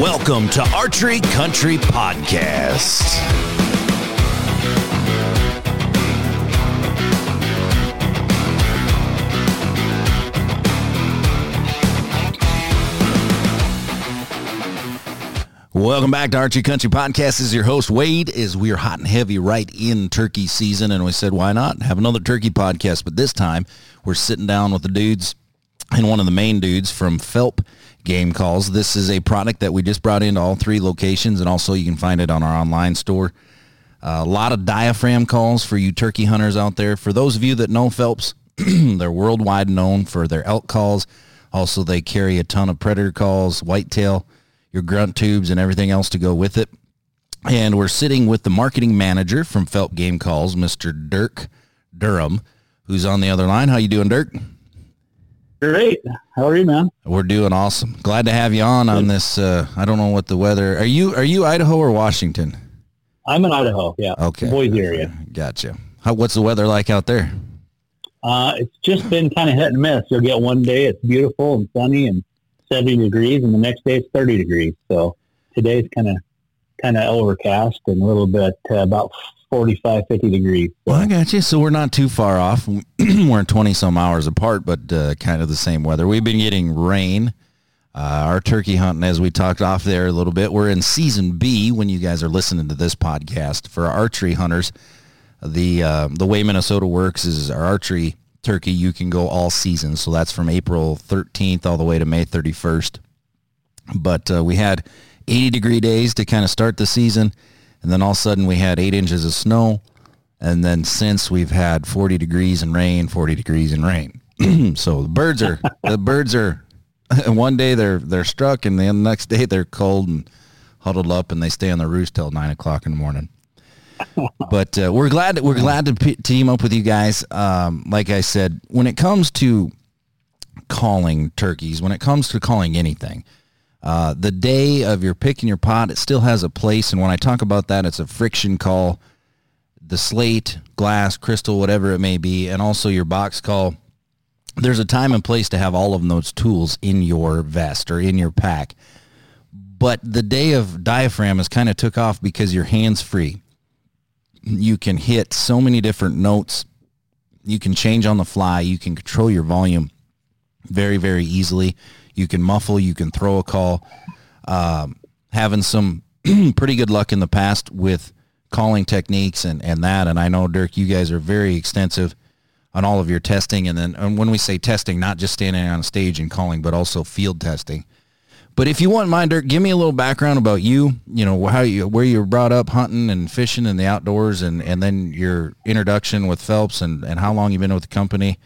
Welcome to Archery Country Podcast. Welcome back to Archery Country Podcast. This is your host Wade. As we are hot and heavy right in turkey season, and we said, why not have another turkey podcast? But this time, we're sitting down with the dudes and one of the main dudes from Phelp Game Calls. This is a product that we just brought into all three locations, and also you can find it on our online store. a lot of diaphragm calls for you turkey hunters out there. For those of you that know Phelps, they're worldwide known for their elk calls. Also, they carry a ton of predator calls, whitetail your grunt tubes and everything else to go with it. And we're sitting with the marketing manager from Phelp Game Calls, Mr. Dirk Durham, who's on the other line. How you doing, Dirk? Great. How are you, man? We're doing awesome. Glad to have you on on this. Uh, I don't know what the weather. Are you are you Idaho or Washington? I'm in Idaho. Yeah. Okay. Boise area. Gotcha. How, what's the weather like out there? Uh, it's just been kind of hit and miss. You'll get one day it's beautiful and sunny and 70 degrees, and the next day it's 30 degrees. So today's kind of kind of overcast and a little bit uh, about 45, 50 degrees. Well, I got you. So we're not too far off. we're 20 some hours apart, but uh, kind of the same weather. We've been getting rain. Uh, our turkey hunting, as we talked off there a little bit, we're in season B when you guys are listening to this podcast. For archery hunters, the uh, the way Minnesota works is our archery turkey you can go all season. So that's from April 13th all the way to May 31st. But uh, we had 80 degree days to kind of start the season, and then all of a sudden we had eight inches of snow. And then since we've had 40 degrees and rain, 40 degrees and rain. so the birds are the birds are one day they're they're struck, and the next day they're cold and huddled up, and they stay on the roost till nine o'clock in the morning. but uh, we're glad that we're glad to p- team up with you guys. Um, like I said, when it comes to calling turkeys, when it comes to calling anything, uh, the day of your picking your pot, it still has a place. And when I talk about that, it's a friction call, the slate, glass, crystal, whatever it may be, and also your box call. There's a time and place to have all of those tools in your vest or in your pack. But the day of diaphragm has kind of took off because your hands free. You can hit so many different notes. You can change on the fly. You can control your volume very, very easily. You can muffle. You can throw a call. Um, having some pretty good luck in the past with calling techniques and, and that. And I know, Dirk, you guys are very extensive on all of your testing. And then and when we say testing, not just standing on stage and calling, but also field testing. But if you want mind, Dirk, give me a little background about you. You know how you where you were brought up hunting and fishing in the outdoors, and, and then your introduction with Phelps, and, and how long you've been with the company,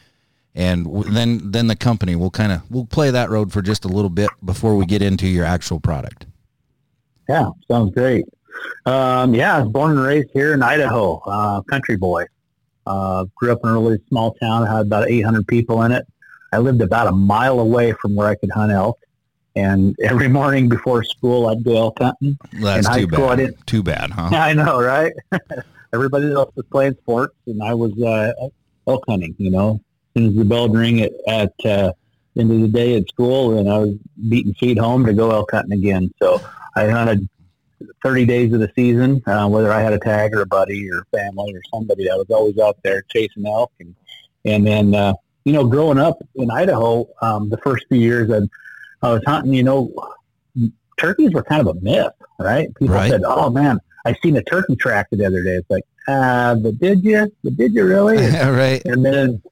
and w- then then the company. We'll kind of we'll play that road for just a little bit before we get into your actual product. Yeah, sounds great. Um, yeah, I was born and raised here in Idaho, uh, country boy. Uh, grew up in a really small town, had about 800 people in it. I lived about a mile away from where I could hunt elk. And every morning before school, I'd go elk hunting. That's too bad. Too bad, huh? I know, right? Everybody else was playing sports, and I was uh, elk hunting. You know, soon as the bell ring at, at uh, end of the day at school, and I was beating feet home to go elk hunting again. So I hunted 30 days of the season, uh, whether I had a tag or a buddy or family or somebody. I was always out there chasing elk, and and then uh, you know, growing up in Idaho, um, the first few years I, I was hunting, you know, turkeys were kind of a myth, right? People Right. said, "Oh man, I seen a turkey track the other day." It's like, ah, but did you? But did you really? And, right. and then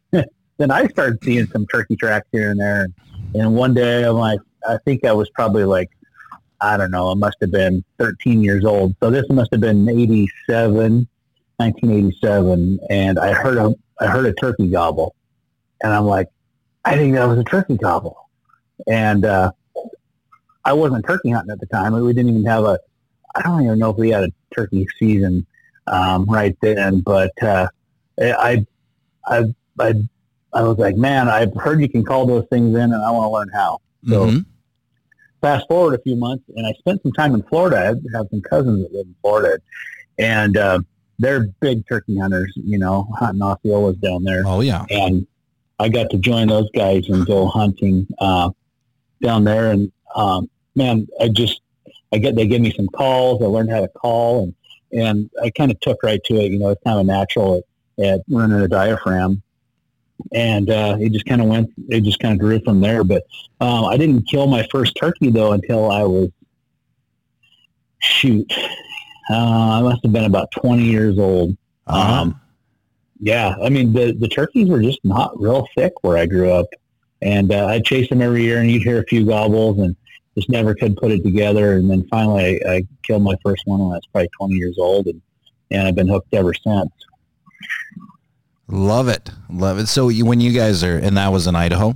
then I started seeing some turkey tracks here and there. And one day I'm like, I think I was probably like, I don't know, I must have been 13 years old. So this must have been 87, 1987. And I heard a, I heard a turkey gobble. And I'm like, I think that was a turkey gobble. And, uh, I wasn't turkey hunting at the time. We didn't even have a, I don't even know if we had a turkey season, um, right then, but, uh, I, I, I, I was like, man, I've heard you can call those things in and I want to learn how. So Mhm. fast forward a few months and I spent some time in Florida. I have some cousins that live in Florida and, uh, they're big turkey hunters, you know, hunting Osceolas down there. Oh yeah. And I got to join those guys and go hunting, uh, down there. And, um, man, I just, I get they give me some calls. I learned how to call, and and I kind of took right to it. You know, it's kind of natural at, at running a diaphragm, and uh, it just kind of went. It just kind of grew from there. But um, I didn't kill my first turkey though until I was shoot. Uh, I must have been about twenty years old. Uh-huh. Um, yeah, I mean the the turkeys were just not real thick where I grew up, and uh, I'd chase them every year, and you'd hear a few gobbles, and just never could put it together. And then finally, I, I killed my first one when I was probably 20 years old, and and I've been hooked ever since. Love it, love it. So you, when you guys are, and that was in Idaho,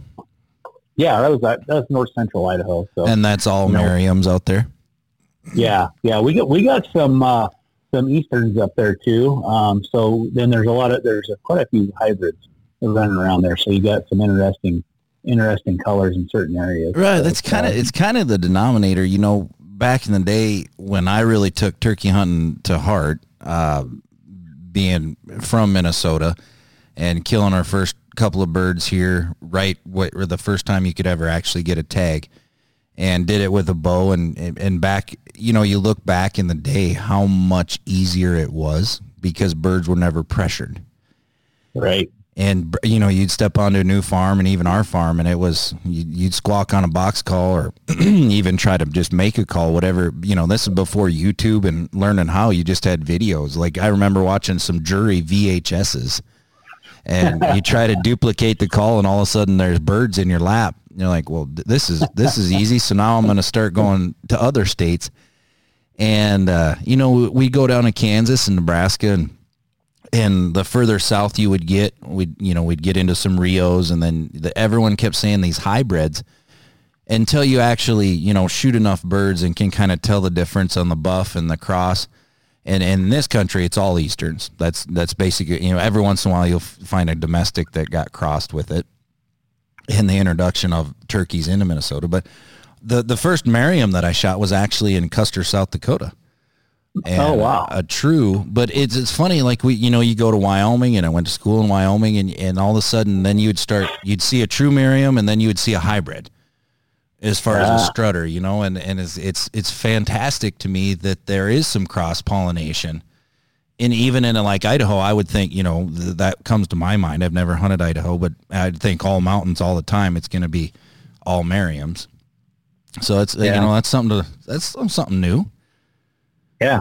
Yeah, that was that was north central Idaho. So and that's all No. Merriam's out there. yeah, yeah, we got we got some uh, some easterns up there too. Um, so then there's a lot of there's a, quite a few hybrids running around there. So you got some interesting interesting colors in certain areas. Right. So That's it's, kind of it's kind of the denominator. You know, back in the day when I really took turkey hunting to heart, uh, being from Minnesota and killing our first couple of birds here, right, what were the first time you could ever actually get a tag, and did it with a bow and and- back. You know, you look back in the day how much easier it was because birds were never pressured right. and you know you'd step onto a new farm and even our farm and it was you'd, you'd squawk on a box call or even try to just make a call whatever you know this is before youtube and learning how you just had videos like i remember watching some jury vhs's and you try to duplicate the call and all of a sudden there's birds in your lap. You're like well th- this is this is easy. So now i'm going to start going to other states. And uh, you know we go down to kansas and nebraska and and the further south you would get, we'd you know we'd get into some Rios, and then the, everyone kept saying these hybrids until you actually you know shoot enough birds and can kind of tell the difference on the buff and the cross. And in this country, it's all easterns. That's that's basically you know every once in a while you'll find a domestic that got crossed with it in the introduction of turkeys into Minnesota. But the the first Merriam that I shot was actually in Custer, South Dakota. And Oh, wow. A true, but it's it's funny. Like we, you know, you go to Wyoming, and I went to school in Wyoming, and and all of a sudden, then you'd start, you'd see a true Merriam, and then you would see a hybrid, as far as a strutter, you know, and and it's it's it's fantastic to me that there is some cross pollination. And even in a, like Idaho, I would think, you know, th- that comes to my mind. I've never hunted Idaho, but I'd think all mountains all the time. It's going to be all Merriams. So it's Yeah. you know that's something to that's something new. Yeah,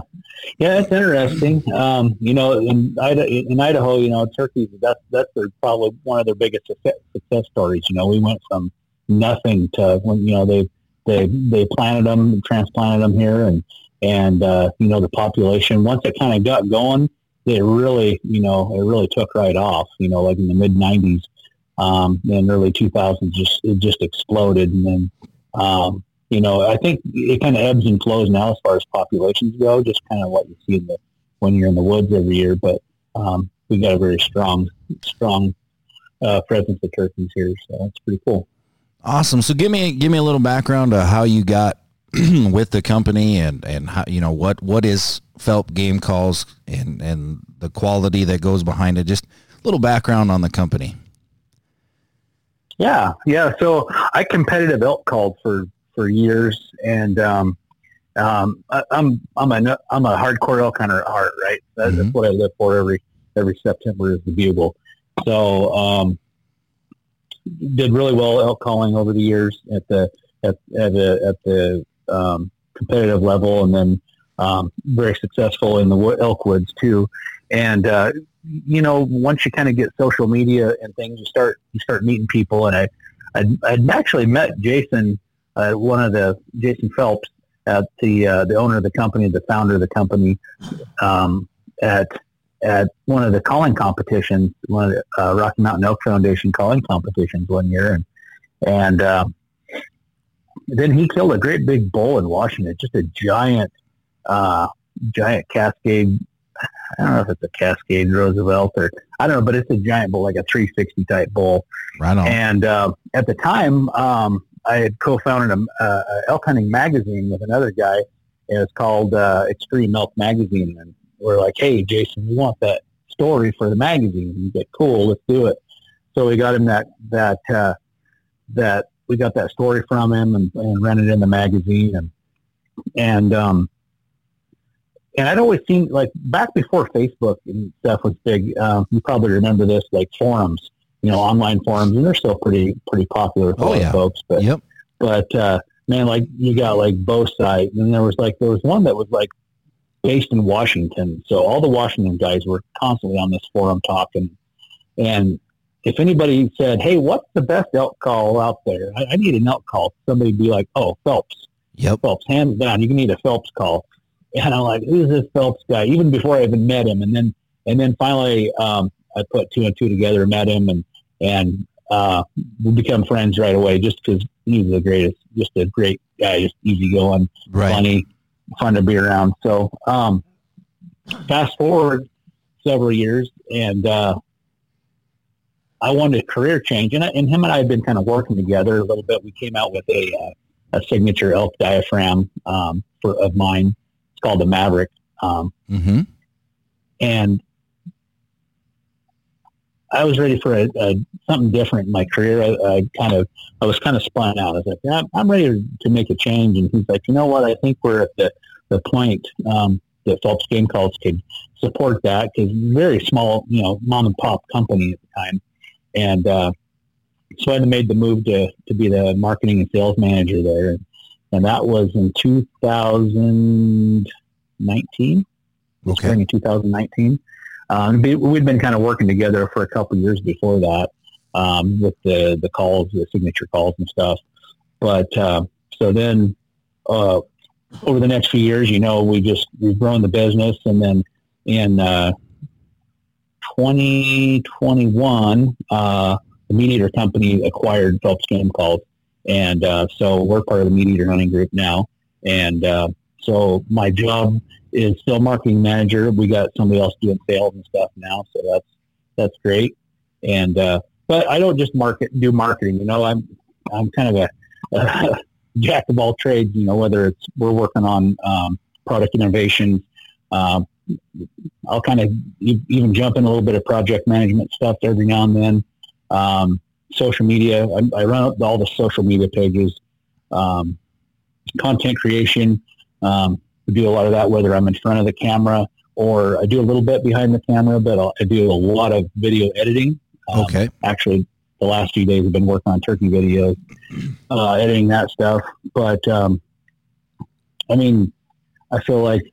yeah, it's interesting. Um, you know, in, Ida- in Idaho, you know, turkeys that's that's their, probably one of their biggest success, success stories. You know, we went from nothing to when you know they they they planted them, transplanted them here, and and uh, you know the population once it kind of got going, it really you know it really took right off. You know, like in the mid '90s um, and early 2000s, just it just exploded, and then. Um, you know, I think it kind of ebbs and flows now as far as populations go, just kind of what you see in the, when you're in the woods every year. But um, we got a very strong, strong uh, presence of turkeys here, so that's pretty cool. Awesome. So give me give me a little background of how you got with the company and and how you know what what is Phelp Game Calls and and the quality that goes behind it. Just a little background on the company. Yeah, yeah. So I competitive elk called for for years, and um, um, I, I'm I'm a I'm a hardcore elk hunter at heart, right? That's, Mhm. what I live for every every September is the bugle. So um, did really well elk calling over the years at the at at the at the um, competitive level, and then um, very successful in the elk woods too. And uh, you know, once you kind of get social media and things, you start you start meeting people. And I I'd, I'd actually met Jason, uh, one of the Jason Phelps, at the uh, the owner of the company, the founder of the company, um, at at one of the calling competitions, one of the uh, Rocky Mountain Elk Foundation calling competitions one year, and and uh, then he killed a great big bull in Washington, just a giant, uh, giant Cascade. I don't know if it's a Cascade Roosevelt or I don't know, but it's a giant bull, like a 360 type bull. Right on. And uh, at the time, um, I had co-founded a, a elk hunting magazine with another guy. And it's called uh, Extreme Elk Magazine. And we're like, hey, Jason, we want that story for the magazine. And he's like, cool, let's do it. So we got him that that uh, that we got that story from him and, and ran it in the magazine. And and um, and I'd always seen like back before Facebook and stuff was big. Uh, you probably remember this, like forums, you know, online forums, and they're still pretty pretty popular with Oh, yeah. folks. But Yep. but uh, man, like you got like both sides, and there was like there was one that was like based in Washington, so all the Washington guys were constantly on this forum talking, and if anybody said, "Hey, what's the best elk call out there?" I, I need an elk call. Somebody'd be like, "Oh, Phelps, Yep. Phelps, hands down, you can need a Phelps call." And I'm like, "Who's this Phelps guy?" Even before I even met him, and then and then finally, um, I put two and two together, met him, and and uh, we become friends right away just because he's the greatest, just a great guy, just easygoing, Right. funny, fun to be around. So um, fast forward several years, and uh, I wanted a career change, and, I, and him and I had been kind of working together a little bit. We came out with a uh, a signature elk diaphragm um, for of mine. It's called the Maverick, um, Mm-hmm. and I was ready for a, a something different in my career. I, I kind of, I was kind of spun out. I was like, yeah, I'm ready to make a change. And he's like, you know what? I think we're at the, the point um, that Phelps Game Calls could support that because very small, you know, mom and pop company at the time. And uh, so I made the move to, to be the marketing and sales manager there. And, and that was in 2019 Okay. spring of 2019. Um, we- we'd been kind of working together for a couple years before that um, with the the calls, the signature calls and stuff. But uh, so then uh, over the next few years, you know, we just we've grown the business, and then in uh, 2021, uh, the Meat Eater Company acquired Phelps Game Calls, and uh, so we're part of the Meat Eater Hunting Group now. And uh, so my job is still marketing manager. We got somebody else doing sales and stuff now, so that's that's great. And uh, but I don't just market do marketing. You know, I'm I'm kind of a, a jack of all trades. You know, whether it's we're working on um, product innovation. Um, I'll kind of even jump in a little bit of project management stuff every now and then. Um, social media, I, I run up all the social media pages, um, content creation. Um, I do a lot of that, whether I'm in front of the camera or I do a little bit behind the camera, but I'll, I do a lot of video editing. Um, Okay. Actually, the last few days I've been working on turkey videos, uh, editing that stuff. But um, I mean, I feel like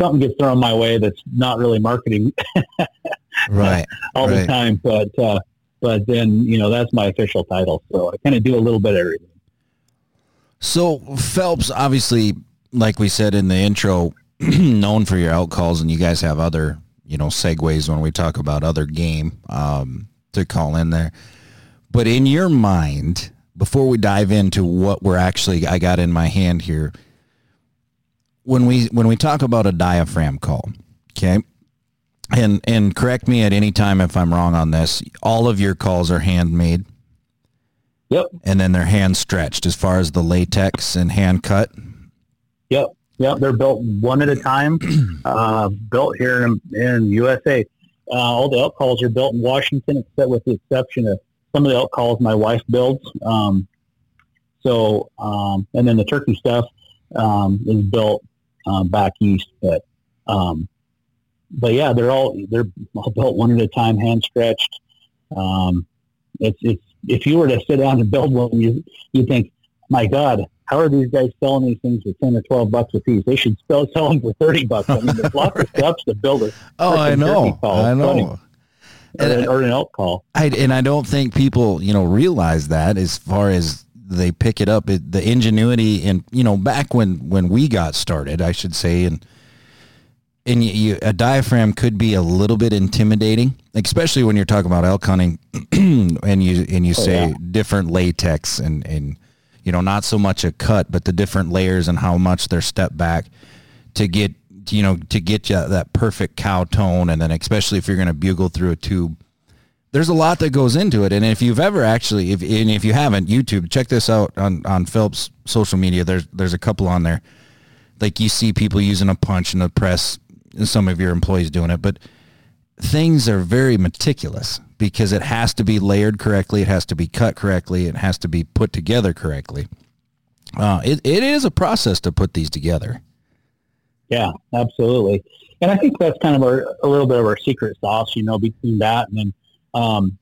something gets thrown my way that's not really marketing Right. all the time, but uh, but then you know that's my official title, so I kind of do a little bit of everything. So Phelps, obviously, like we said in the intro, known for your out calls, and you guys have other, you know, segues when we talk about other game um, to call in there. But in your mind, before we dive into what we're actually, I got in my hand here, when we when we talk about a diaphragm call, okay, and and correct me at any time if I'm wrong on this. All of your calls are handmade Yep, and then they're hand stretched as far as the latex and hand cut. yep, yep. They're built one at a time. uh, built here in, in USA. Uh, all the elk calls are built in Washington, except with the exception of some of the elk calls my wife builds. Um, so, um, and then the turkey stuff um, is built uh, back east, but um, but yeah, they're all they're all built one at a time, hand stretched. Um, it's it's if you were to sit down and build one, you you think, my God, how are these guys selling these things for ten or twelve bucks a piece? They should still sell them for thirty bucks. I mean, there's lots of steps to build a Oh, I know. call. I know. or, an, or an elk call. I, and I don't think people, you know, realize that as far as they pick it up, it, the ingenuity and, you know, back when, when we got started, I should say, and, and you, you, a diaphragm could be a little bit intimidating, especially when you're talking about elk hunting and you, and you Oh, say yeah. different latex and, and, you know, not so much a cut, but the different layers and how much they're stepped back to get, you know, to get you that perfect cow tone. And then especially if you're going to bugle through a tube, there's a lot that goes into it. And if you've ever actually, if and if you haven't, YouTube, check this out on on Phelps social media. There's there's a couple on there. Like you see people using a punch in the press, and some of your employees doing it, but things are very meticulous because it has to be layered correctly, it has to be cut correctly, it has to be put together correctly. Uh, it, it is a process to put these together. Yeah, absolutely. And I think that's kind of our, a little bit of our secret sauce, you know, between that and then, um,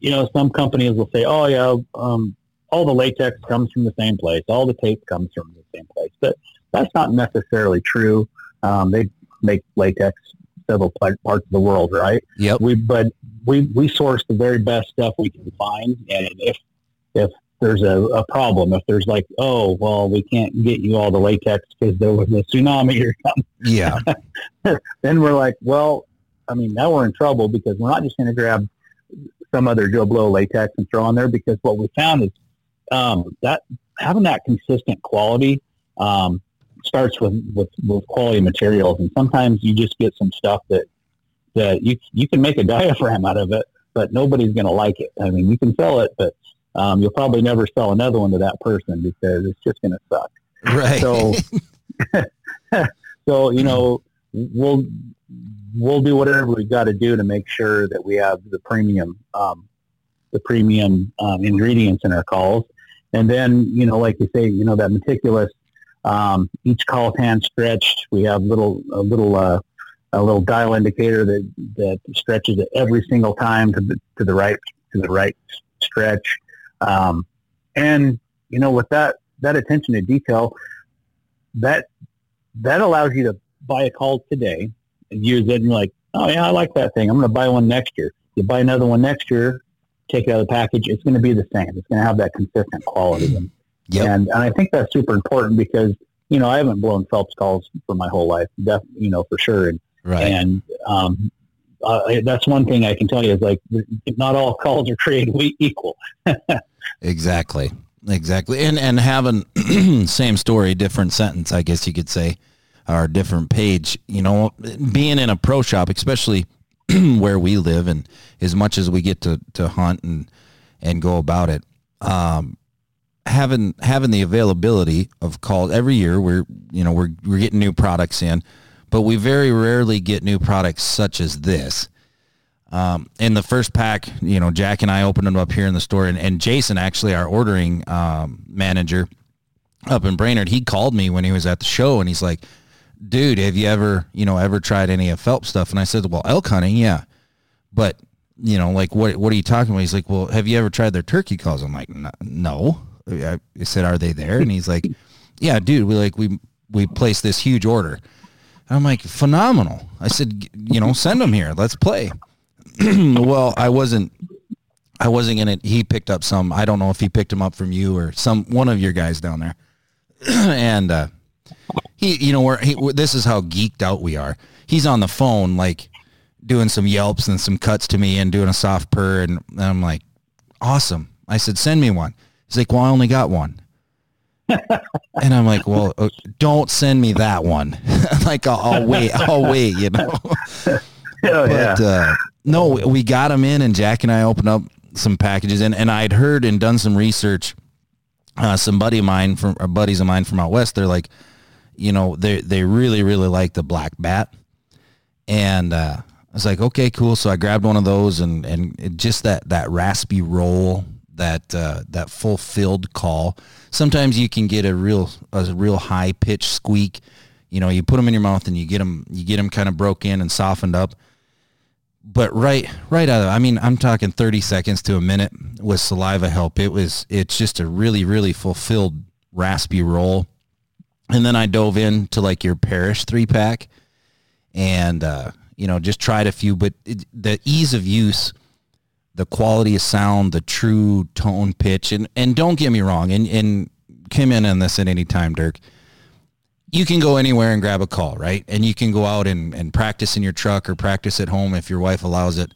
you know, some companies will say, oh yeah, um, all the latex comes from the same place. All the tape comes from the same place. But that's not necessarily true. Um, they make latex several parts of the world, right? Yep. We, but we, we source the very best stuff we can find. And if, if there's a, a problem, if there's like, oh, well, we can't get you all the latex because there was a tsunami or something. Yeah. then we're like, well, I mean, now we're in trouble because we're not just going to grab some other Joe Blow latex and throw on there because what we found is um, that having that consistent quality um, starts with, with, with quality materials, and sometimes you just get some stuff that that you you can make a diaphragm out of it, but nobody's going to like it. I mean, you can sell it, but um, you'll probably never sell another one to that person because it's just going to suck. Right. So, so you know, we'll we'll do whatever we've got to do to make sure that we have the premium um, the premium um, ingredients in our calls. And then, you know, like you say, you know, that meticulous, um, each call hand stretched. We have little, a little, uh, a little dial indicator that, that stretches it every single time to the, to the right, to the right stretch. Um, and, you know, with that, that attention to detail, that, that allows you to buy a call today and use it and you're like, oh yeah, I like that thing. I'm going to buy one next year. You buy another one next year, take it out of the package, it's going to be the same. It's going to have that consistent quality. And, Yep. and, and I think that's super important because, you know, I haven't blown Phelps calls for my whole life, def, you know, for sure. And, Right. and um, uh, that's one thing I can tell you is like, not all calls are created equal. Exactly. Exactly. And and having same story, different sentence, I guess you could say, or different page, you know, being in a pro shop, especially where we live and as much as we get to, to hunt and and go about it, um, having having the availability of calls every year we're you know we're we're getting new products in, but we very rarely get new products such as this. Um, in the first pack, you know, Jack and I opened them up here in the store, and, and Jason, actually, our ordering um, manager up in Brainerd, he called me when he was at the show, and he's like, "Dude, have you ever, you know, ever tried any of Phelps stuff?" And I said, "Well, elk hunting, yeah, but you know, like, what what are you talking about?" He's like, "Well, have you ever tried their turkey calls?" I'm like, "N- "No." I said, "Are they there?" And he's like, "Yeah, dude, we like we we placed this huge order." I'm like, "Phenomenal!" I said, "You know, send them here. Let's play." well, I wasn't. I wasn't gonna. He picked up some. I don't know if he picked them up from you or some one of your guys down there. and uh, he, you know, where he, this is how geeked out we are. He's on the phone, like doing some yelps and some cuts to me and doing a soft purr, and, and I'm like, awesome. I said, send me one. He's like, well, I only got one. and I'm like, well, uh, don't send me that one. like, I'll, I'll wait. I'll wait. You know. oh, But uh, no, we got them in, and Jack and I opened up some packages, and, and I'd heard and done some research. Uh, some buddy of mine from or buddies of mine from out west, they're like, you know, they they really really like the black bat, and uh, I was like, okay, cool. So I grabbed one of those, and and it just that that raspy roll, that uh, that fulfilled call. Sometimes you can get a real a real high pitched squeak. You know, you put them in your mouth and you get them you get them kind of broke in and softened up but right right out of I mean I'm talking 30 seconds to a minute with saliva help it was it's just a really really fulfilled raspy roll and then I dove into like your Parrish three pack and uh, you know just tried a few but it, the ease of use the quality of sound the true tone pitch and and don't get me wrong and and come in on this at any time Dirk you can go anywhere and grab a call, right? And you can go out and, and practice in your truck or practice at home if your wife allows it.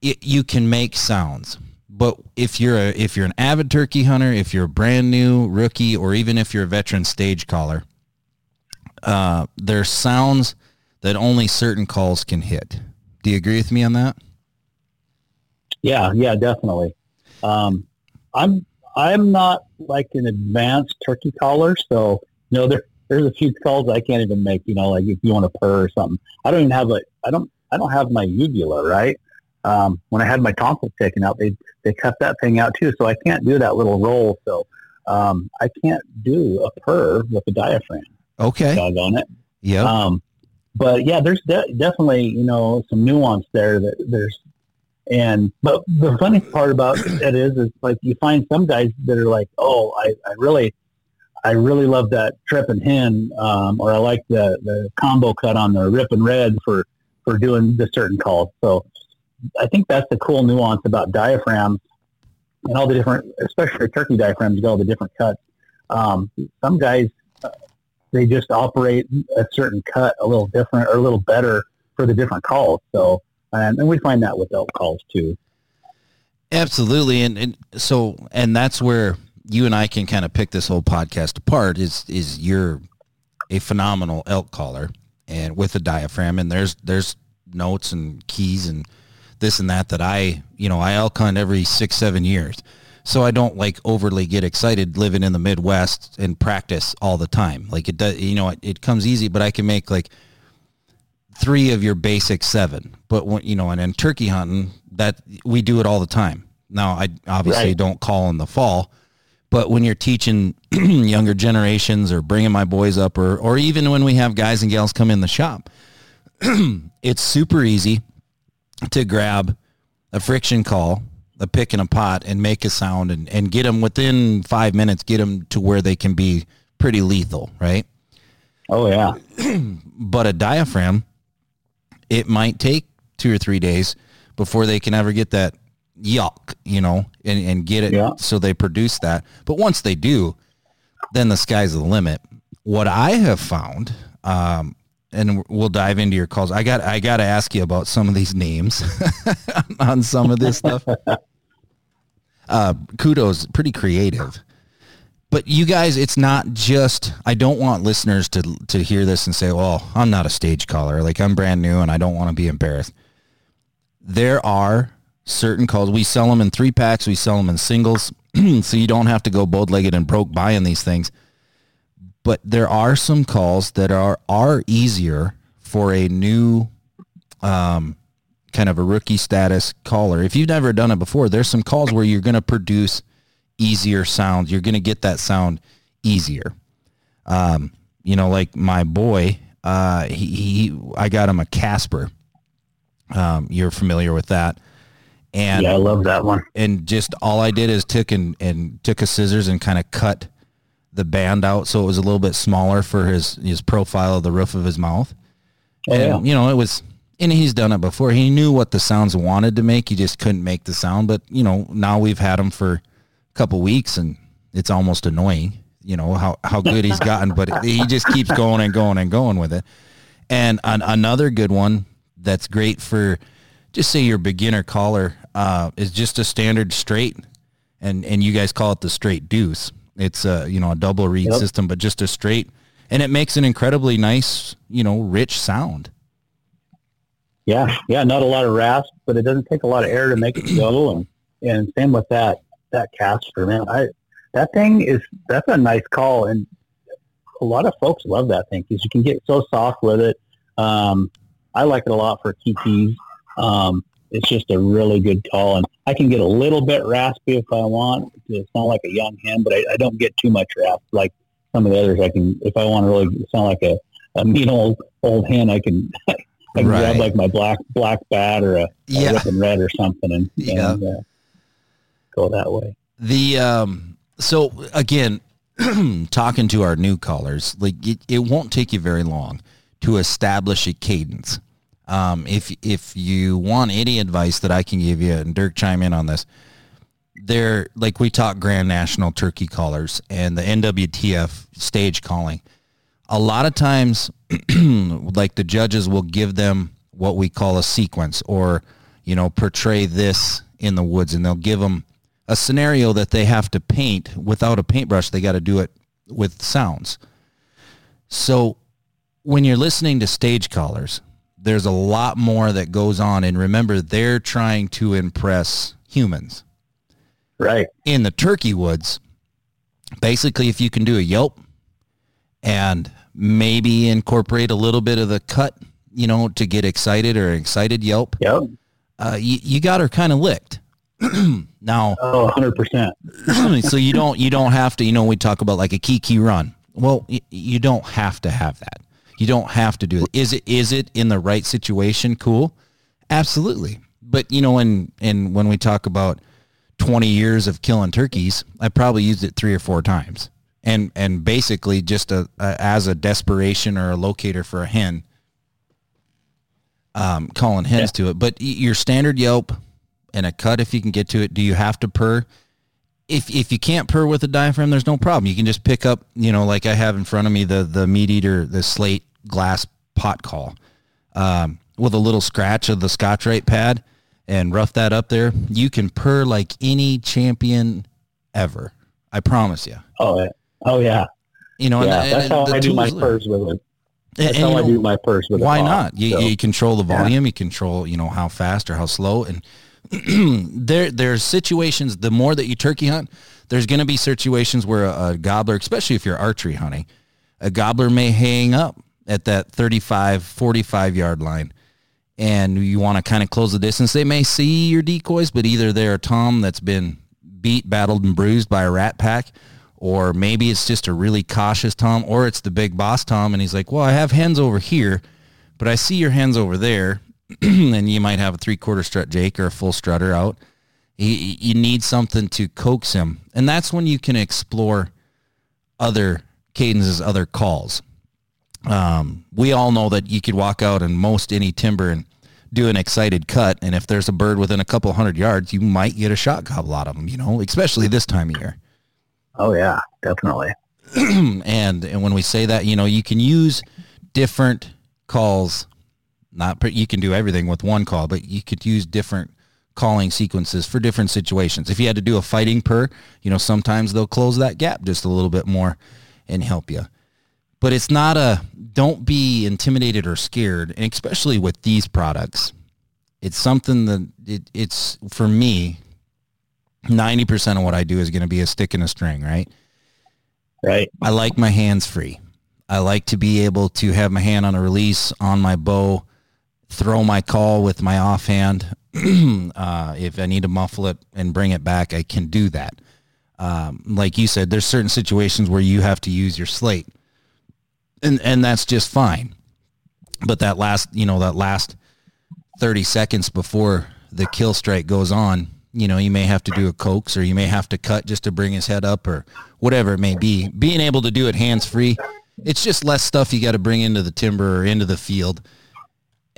it. You can make sounds. But if you're a if you're an avid turkey hunter, if you're a brand new rookie, or even if you're a veteran stage caller, uh, there's sounds that only certain calls can hit. Do you agree with me on that? Yeah, yeah, definitely. Um, I'm I'm not like an advanced turkey caller, so you know there there's a few calls I can't even make. You know, like if you want to purr or something, I don't even have a I don't I don't have my uvula right. Um, when I had my tonsils taken out, they they cut that thing out too, so I can't do that little roll. So um, I can't do a purr with a diaphragm. Okay. Dog on it. Yeah. Um, but yeah, there's de- definitely you know some nuance there. That there's and but the funny part about it is is like you find some guys that are like, oh, I, I really I really love that trip and hen, um, or I like the the combo cut on the rip and red for for doing the certain calls. So I think that's the cool nuance about diaphragms and all the different, especially turkey diaphragms, you got all the different cuts. Um, some guys they just operate a certain cut a little different or a little better for the different calls. So, and, and we find that with elk calls too. Absolutely. And, and so, and that's where you and I can kind of pick this whole podcast apart is, is you're a phenomenal elk caller and with a diaphragm and there's, there's notes and keys and this and that, that I, you know, I elk hunt every six, seven years so I don't like overly get excited living in the Midwest and practice all the time. Like it does, you know, it, it comes easy, but I can make like three of your basic seven. But when, you know, and in turkey hunting, that we do it all the time. Now, I obviously Right. don't call in the fall, but when you're teaching younger generations or bringing my boys up, or or even when we have guys and gals come in the shop, it's super easy to grab a friction call, a pick and a pot, and make a sound and, and get them within five minutes, get them to where they can be pretty lethal, right? Oh yeah. But a diaphragm, it might take two or three days before they can ever get that yuck, you know, and, and get it Yeah. so they produce that. But once they do, then the sky's the limit. What I have found, um, and we'll dive into your calls. I got I got to ask you about some of these names on some of this stuff. Uh, kudos, pretty creative. But you guys, it's not just. I don't want listeners to to hear this and say, "Well, I'm not a stage caller. Like I'm brand new and I don't want to be embarrassed." There are certain calls. We sell them in three packs. We sell them in singles, so you don't have to go bow legged and broke buying these things. But there are some calls that are are easier for a new, um, kind of a rookie status caller. If you've never done it before, there's some calls where you're going to produce easier sound. You're going to get that sound easier. Um, you know, like my boy, uh, he, he, I got him a Casper. Um, you're familiar with that. And, yeah, I love that one. and just all I did is took and, and took a scissors and kind of cut the band out so it was a little bit smaller for his, his profile of the roof of his mouth. Oh, and, yeah. you know, it was, and he's done it before. He knew what the sounds wanted to make. He just couldn't make the sound. But, you know, now we've had him for couple weeks and it's almost annoying, you know, how, how good he's gotten, but he just keeps going and going and going with it. And an, another good one that's great for just say your beginner caller uh, is just a standard straight and, and you guys call it the straight deuce. It's a, you know, a double reed Yep. system, but just a straight and it makes an incredibly nice, you know, rich sound. Yeah, yeah, not a lot of rasp, but it doesn't take a lot of air to make it go. And and same with that that Casper, man. I that thing is that's a nice call, and a lot of folks love that thing because you can get so soft with it. Um, I like it a lot for TTs. Um, it's just a really good call, and I can get a little bit raspy if I want to sound like a young hen, but I, I don't get too much rasp like some of the others. I can if I want to really sound like a, a mean old old hen, I can. I can Right. grab like my black black bat or a, a Yeah. and red or something and, Yeah. and uh, go that way. The um so again talking to our new callers, like it, it won't take you very long to establish a cadence. Um if if you want any advice that I can give you and Dirk chime in on this, they're like we talk Grand National Turkey callers and the NWTF stage calling. A lot of times like the judges will give them what we call a sequence or you know portray this in the woods and they'll give them a scenario that they have to paint without a paintbrush they got to do it with sounds so when you're listening to stage callers there's a lot more that goes on and remember they're trying to impress humans Right. in the turkey woods, basically if you can do a yelp and maybe incorporate a little bit of the cut, you know, to get excited or excited yelp, Yep. uh, you, you got her kind of licked. Now, oh, 100%. so you don't you don't have to. You know, we talk about like a kiki run. Well, y- you don't have to have that. You don't have to do it. Is it is it in the right situation? Cool, absolutely. But you know, and and when we talk about 20 years of killing turkeys, I probably used it three or four times. And and basically just a, a as a desperation or a locator for a hen, um, calling hens to it. But your standard Yelp and a cut if you can get to it. Do you have to purr? If if you can't purr with a diaphragm, there's no problem. You can just pick up, you know, like I have in front of me the the meat eater, the slate glass pot call, um, with a little scratch of the Scotch-Brite pad and rough that up there. You can purr like any champion ever. I promise you. Oh, yeah. Oh, yeah. You know, yeah, and, that's and how I do my purrs with it. That's and how you I do my purrs with why not? You, So, you control the Yeah. volume. You control, you know, how fast or how slow. And there, there's situations. The more that you turkey hunt, there's going to be situations where a, a gobbler, especially if you're archery hunting, a gobbler may hang up at that 35, 45 yard line, and you want to kind of close the distance. They may see your decoys, but either they're a tom that's been beat, battled, and bruised by a rat pack, or maybe it's just a really cautious tom, or it's the big boss tom, and he's like, "Well, I have hens over here, but I see your hens over there." and you might have a three quarter strut Jake or a full strutter out. You, you need something to coax him. And that's when you can explore other cadences, other calls. Um, we all know that you could walk out in most any timber and do an excited cut. And if there's a bird within a couple hundred yards, you might get a shot gobble out of them, you know, especially this time of year. Oh, yeah, definitely. and and when we say that, you know, you can use different calls. Not per- you can do everything with one call, but you could use different calling sequences for different situations. If you had to do a fighting purr, you know, sometimes they'll close that gap just a little bit more and help you. But it's not a don't be intimidated or scared, and especially with these products. It's something that it, it's for me. Ninety percent of what I do is going to be a stick and a string, right? Right. I like my hands free. I like to be able to have my hand on a release on my bow, throw my call with my offhand. uh, if I need to muffle it and bring it back, I can do that. Um, like you said, there's certain situations where you have to use your slate, and and that's just fine. But that last, you know, that last thirty seconds before the kill strike goes on, you know, you may have to do a coax or you may have to cut just to bring his head up or whatever it may be. Being able to do it hands free, it's just less stuff you got to bring into the timber or into the field.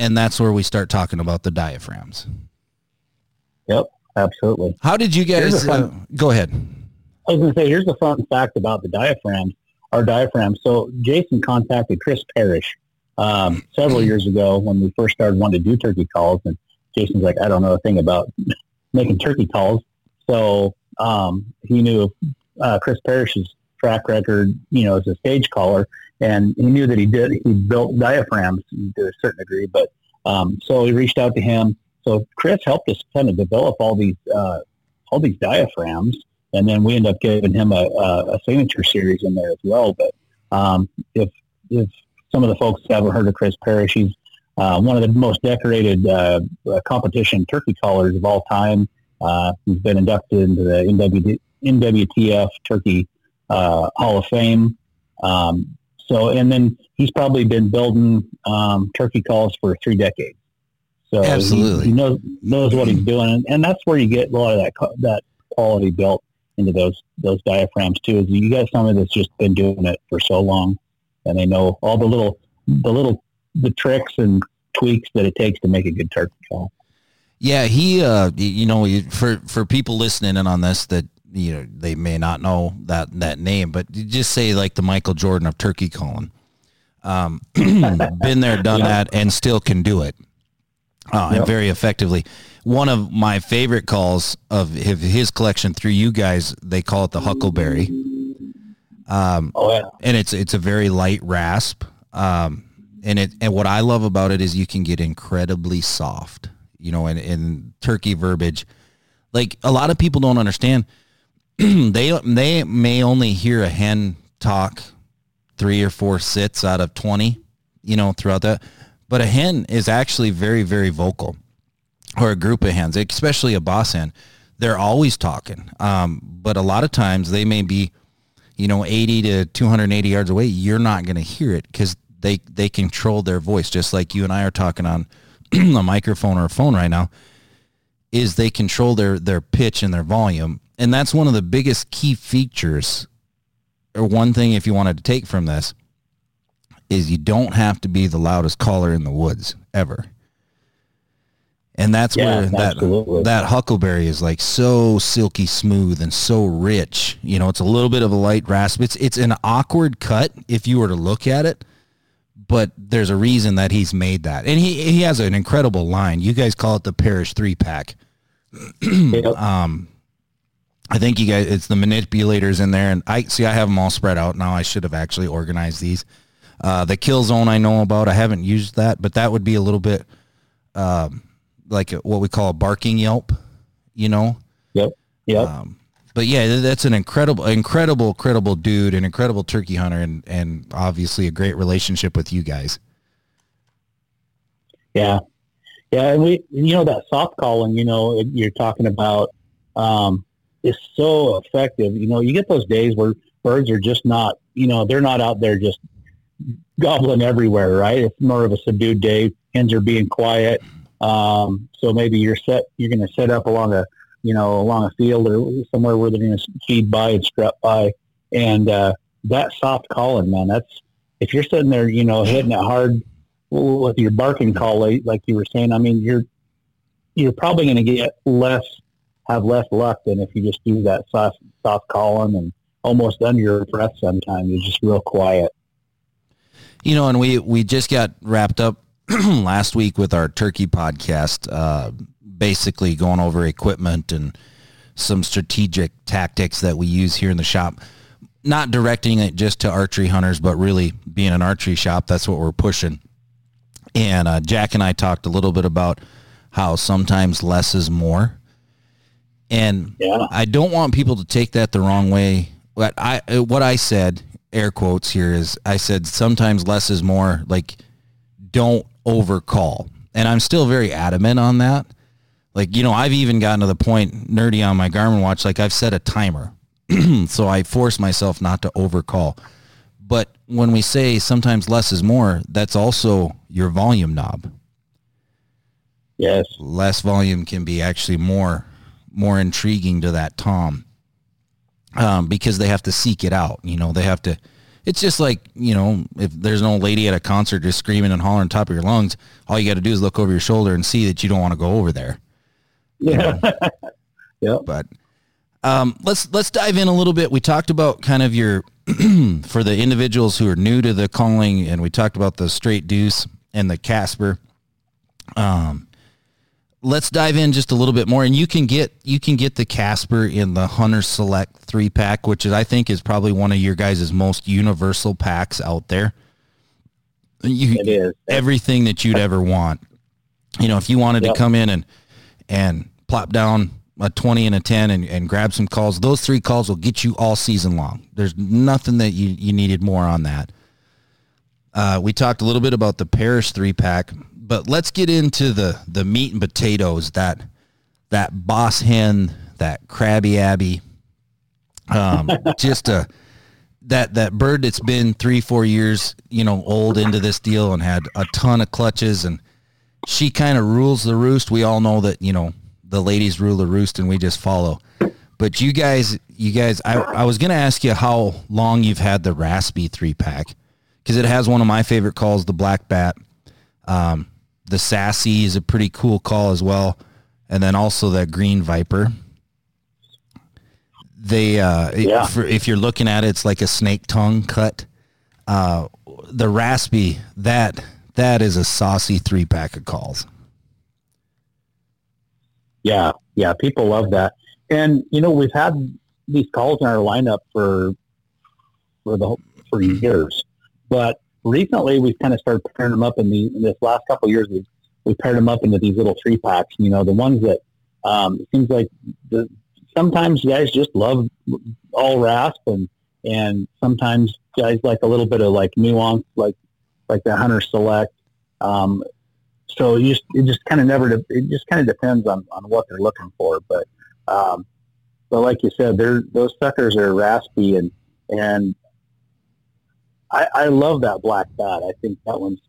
And that's where we start talking about the diaphragms. Yep, absolutely. How did you guys uh, go ahead? I was going to say, here's the fun fact about the diaphragm, our diaphragm. So Jason contacted Chris Parrish um, several years ago when we first started wanting to do turkey calls. And Jason's like, I don't know a thing about making turkey calls. So um, he knew uh, Chris Parrish's track record, you know, as a stage caller. And he knew that he did, he built diaphragms to a certain degree. But um, so he reached out to him. So Chris helped us kind of develop all these, uh, all these diaphragms and then we end up giving him a, a, a signature series in there as well. But um, if if some of the folks haven't heard of Chris Parrish, he's uh, one of the most decorated uh, uh, competition turkey callers of all time. Uh, he's been inducted into the NWTF Turkey uh, Hall of Fame. Um, so, and then he's probably been building um, turkey calls for three decades. So he- Absolutely. he, knows knows what he's doing, and, and that's where you get a lot of that that quality built into those those diaphragms too. Is you got somebody that's just been doing it for so long, and they know all the little the little the tricks and tweaks that it takes to make a good turkey call. Yeah, he, uh, you know, for for people listening in on this that you know they may not know that that name, but you just say like the Michael Jordan of turkey calling. Um, been there, done Yeah. that, and still can do it, uh, and very effectively. One of my favorite calls of his, his collection through you guys, they call it the Huckleberry. Um, Oh yeah, and it's it's a very light rasp. Um, and it and what I love about it is you can get incredibly soft. You know, in, in turkey verbiage, like a lot of people don't understand. they they may only hear a hen talk three or four sits out of twenty. You know, throughout that, but a hen is actually very very vocal, or a group of hens, especially a boss hen. they're always talking. Um, but a lot of times they may be, you know, 80 to 280 yards away. You're not going to hear it because they, they control their voice just like you and I are talking on a microphone or a phone right now is they control their, their pitch and their volume. And that's one of the biggest key features or one thing if you wanted to take from this is you don't have to be the loudest caller in the woods ever. And that's Yeah, where that absolutely. that huckleberry is like so silky smooth and so rich. You know, it's a little bit of a light rasp. It's it's an awkward cut if you were to look at it, but there's a reason that he's made that. And he he has an incredible line. You guys call it the Parrish 3 pack. Yep. Um, I think you guys, it's the manipulators in there, and I see I have them all spread out now. I should have actually organized these. Uh, the kill zone I know about. I haven't used that, but that would be a little bit um, like a, what we call a barking yelp, you know. Yep. Yep. Um, but yeah, that's an incredible, incredible, incredible dude, an incredible turkey hunter, and and obviously a great relationship with you guys. Yeah. Yeah. And we, you know, that soft calling, you know, you're talking about, um, is so effective. You know, you get those days where birds are just not, you know, they're not out there just gobbling everywhere, right? It's more of a subdued day. Hens are being quiet. Um, so maybe you're set, you're going to set up along a, you know, along a field or somewhere where they're going to feed by and strut by. And, uh, that soft calling, man, that's, if you're sitting there, you know, hitting it hard with your barking call, like, you were saying, I mean, you're, you're probably going to get less, have less luck than if you just do that soft, soft calling and almost under your breath sometimes. You're just real quiet. You know, and we we just got wrapped up last week with our turkey podcast, uh, basically going over equipment and some strategic tactics that we use here in the shop. Not directing it just to archery hunters, but really being an archery shop. That's what we're pushing. And uh, Jack and I talked a little bit about how sometimes less is more. And Yeah. I don't want people to take that the wrong way. What I what I said, air quotes here is I said sometimes less is more. Like don't overcall. And I'm still very adamant on that. Like, you know, I've even gotten to the point nerdy on my Garmin watch like I've set a timer. so I force myself not to overcall. But when we say sometimes less is more, that's also your volume knob Yes. less volume can be actually more more intriguing to that tom um, because they have to seek it out you know they have to it's just like you know if there's an old lady at a concert just screaming and hollering top of your lungs all you got to do is look over your shoulder and see that you don't want to go over there Yeah. yep. but um, let's let's dive in a little bit. We talked about kind of your for the individuals who are new to the calling, and we talked about the straight deuce and the Casper. Um, let's dive in just a little bit more, and you can get you can get the Casper in the Hunter Select three pack, which is, I think is probably one of your guys' most universal packs out there. You, It is. everything that you'd ever want. You know, if you wanted Yep. to come in and and plop down a 20 and a 10 and, and grab some calls, those three calls will get you all season long. There's nothing that you, you needed more on that. Uh, we talked a little bit about the Parrish three pack, but let's get into the, the meat and potatoes, that, that boss hen, that crabby abby, um, just a, that that bird that's been three four years you know old into this deal and had a ton of clutches and she kind of rules the roost. We all know that you know the ladies rule the roost and we just follow. But you guys you guys i, I was going to ask you how long you've had the raspy three pack because it has one of my favorite calls the black bat. Um, the sassy is a pretty cool call as well. And then also that green viper. They uh Yeah. for, if you're looking at it it's like a snake tongue cut. Uh the raspy that that is a saucy three pack of calls. Yeah, yeah, people love that. And you know, we've had these calls in our lineup for for the for years, but recently we've kind of started pairing them up in the in this last couple of years. We we paired them up into these little three packs. You know, the ones that um, seems like the sometimes guys just love all rasp and and sometimes guys like a little bit of like nuance, like like the Hunter Select. Um, so you just, it just kind of never, it just kind of depends on, on what they're looking for. But Um, but like you said, they're those suckers are raspy and and I, I love that black bat. I think that one's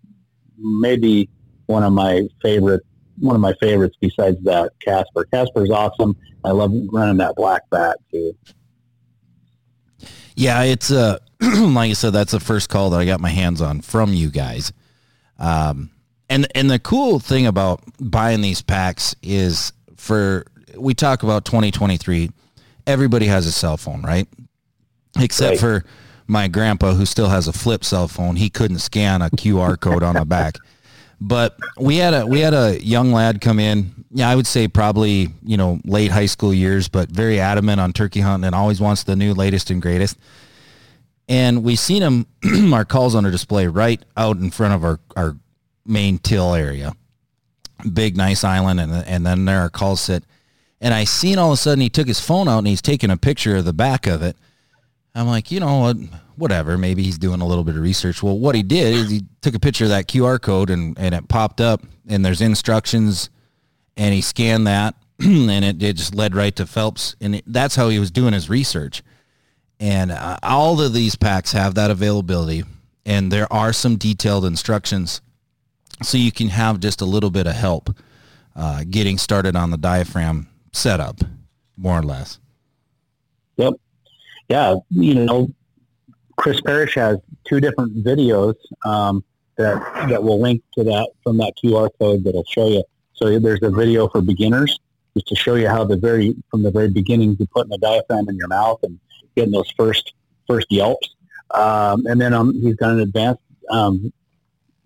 maybe one of my favorite one of my favorites besides that Casper. Casper's awesome. I love running that black bat too. Yeah, it's uh like I said, that's the first call that I got my hands on from you guys. Um, and and the cool thing about buying these packs is for we talk about 2023. Everybody has a cell phone, right? Except right. for my grandpa who still has a flip cell phone. He couldn't scan a QR code on the back. But we had a we had a young lad come in. Yeah, I would say probably you know late high school years, but very adamant on turkey hunting and always wants the new latest and greatest. And we seen him our calls on display right out in front of our our main till area, big nice island, and and then there our calls sit. And I seen all of a sudden he took his phone out and he's taking a picture of the back of it. I'm like, you know what? whatever, maybe he's doing a little bit of research. Well, what he did is he took a picture of that QR code and, and it popped up and there's instructions and he scanned that and it, it just led right to Phelps. And it, that's how he was doing his research. And uh, all of these packs have that availability and there are some detailed instructions so you can have just a little bit of help uh, getting started on the diaphragm setup, more or less. Yep. Yeah, you know, Chris Parrish has two different videos um, that that will link to that from that QR code that'll show you. So there's a video for beginners, just to show you how the very from the very beginning you putting the diaphragm in your mouth and getting those first first yelps. Um, and then um, he's done an advanced um,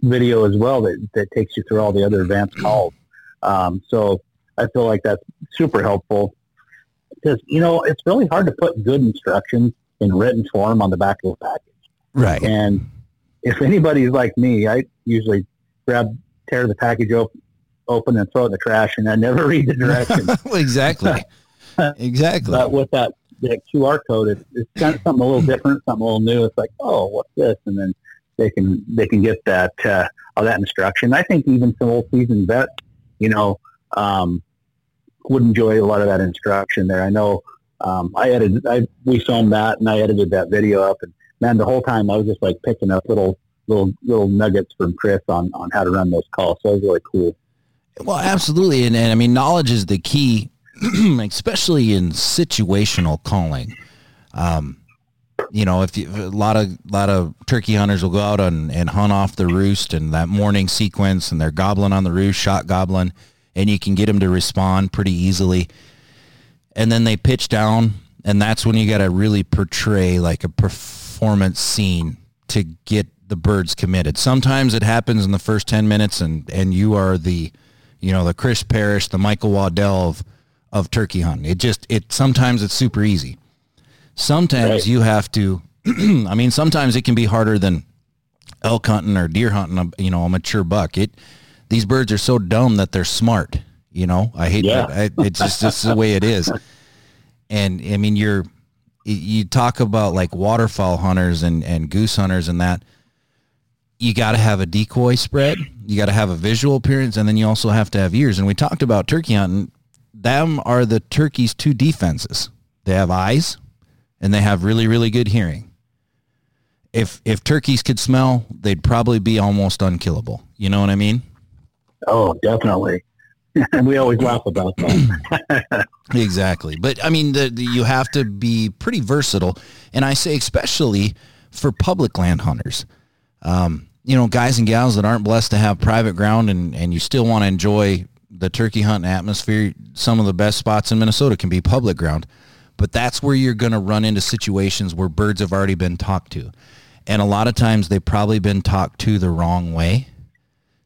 video as well that, that takes you through all the other advanced calls. Um, so I feel like that's super helpful because you know it's really hard to put good instructions in written form on the back of the package. Right. And if anybody's like me, I usually grab, tear the package open, open and throw it in the trash, and I never read the directions. exactly. exactly. But with that, that QR code, it's, it's kind of something a little different, something a little new. It's like, oh, what's this? And then they can they can get that uh, all that instruction. I think even some old seasoned vets, you know, um, would enjoy a lot of that instruction there. I know um, I edited, I, we filmed that and I edited that video up and man, the whole time I was just like picking up little, little, little nuggets from Chris on, on how to run those calls. So it was really cool. Well, absolutely. And, and I mean, knowledge is the key, especially in situational calling. Um, you know, if you, a lot of lot of turkey hunters will go out and, and hunt off the roost and that morning sequence, and they're gobbling on the roost, shot gobbling, and you can get them to respond pretty easily and then they pitch down and that's when you got to really portray like a performance scene to get the birds committed. Sometimes it happens in the first 10 minutes and, and you are the, you know, the Chris Parrish, the Michael Waddell of, of turkey hunting. It just, it, sometimes it's super easy. Sometimes right. you have to, I mean, sometimes it can be harder than elk hunting or deer hunting, you know, a mature buck. It, these birds are so dumb that they're smart you know, I hate yeah. that. I, it's just the way it is. And I mean, you're you talk about like waterfowl hunters and and goose hunters and that. You got to have a decoy spread. You got to have a visual appearance, and then you also have to have ears. And we talked about turkey hunting. Them are the turkey's two defenses. They have eyes, and they have really really good hearing. If if turkeys could smell, they'd probably be almost unkillable. You know what I mean? Oh, definitely. And we always laugh about that. exactly. But I mean, the, the, you have to be pretty versatile. And I say, especially for public land hunters, um, you know, guys and gals that aren't blessed to have private ground and, and you still want to enjoy the turkey hunting atmosphere. Some of the best spots in Minnesota can be public ground, but that's where you're going to run into situations where birds have already been talked to. And a lot of times they've probably been talked to the wrong way.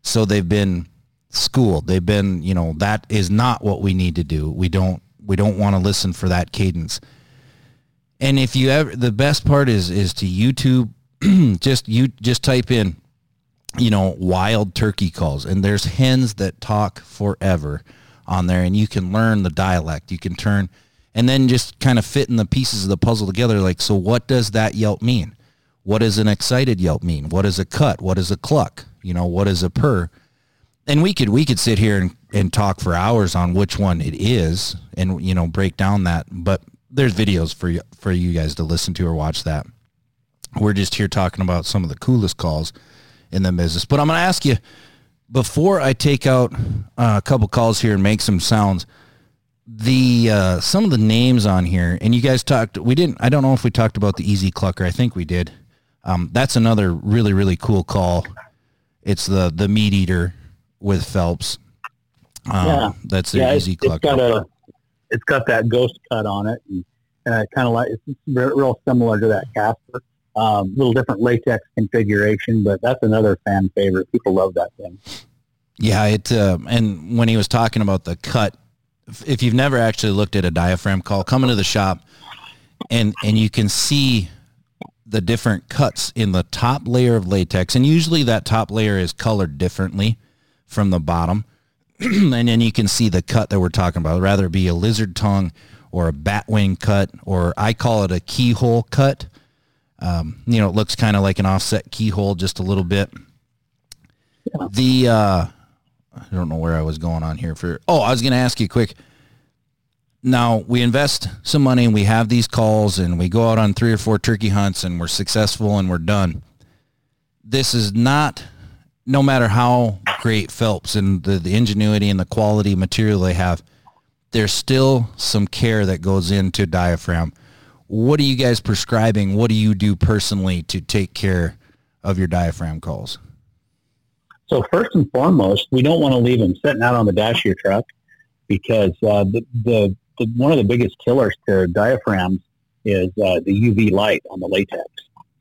So they've been schooled. They've been, you know, that is not what we need to do. We don't we don't want to listen for that cadence. And if you ever the best part is is to YouTube just you just type in you know wild turkey calls and there's hens that talk forever on there and you can learn the dialect. You can turn and then just kind of fitting the pieces of the puzzle together like so what does that yelp mean? What does an excited yelp mean? What is a cut? What is a cluck? You know, what is a purr? And we could we could sit here and and talk for hours on which one it is and you know break down that. But there's videos for you for you guys to listen to or watch that. We're just here talking about some of the coolest calls in the business. But i'm going to ask you before i take out uh, a couple calls here and make some sounds the uh, some of the names on here and you guys talked we didn't i don't know if we talked about the easy clucker. I think we did. Um, that's another really really cool call. It's the the meat eater with phelps um, yeah. That's the yeah, easy it's, it's got a, it's got that ghost cut on it, and, and kind of like it's real similar to that Casper. Um, little different latex configuration, but that's another fan favorite. People love that thing. Yeah, it uh, and when he was talking about the cut, if you've never actually looked at a diaphragm call, come into the shop, and and you can see the different cuts in the top layer of latex, and usually that top layer is colored differently from the bottom. and then you can see the cut that we're talking about, rather be a lizard tongue or a bat wing cut, or I call it a keyhole cut. Um, you know, it looks kind of like an offset keyhole just a little bit. Yeah. The, uh, I don't know where I was going on here for, oh, I was going to ask you quick. Now we invest some money and we have these calls and we go out on three or four turkey hunts and we're successful and we're done. This is not no matter how great Phelps and the, the ingenuity and the quality material they have, there's still some care that goes into diaphragm. What are you guys prescribing? What do you do personally to take care of your diaphragm calls? So first and foremost, we don't want to leave them sitting out on the dash of your truck because uh, the, the, the, one of the biggest killers to diaphragms is uh, the UV light on the latex.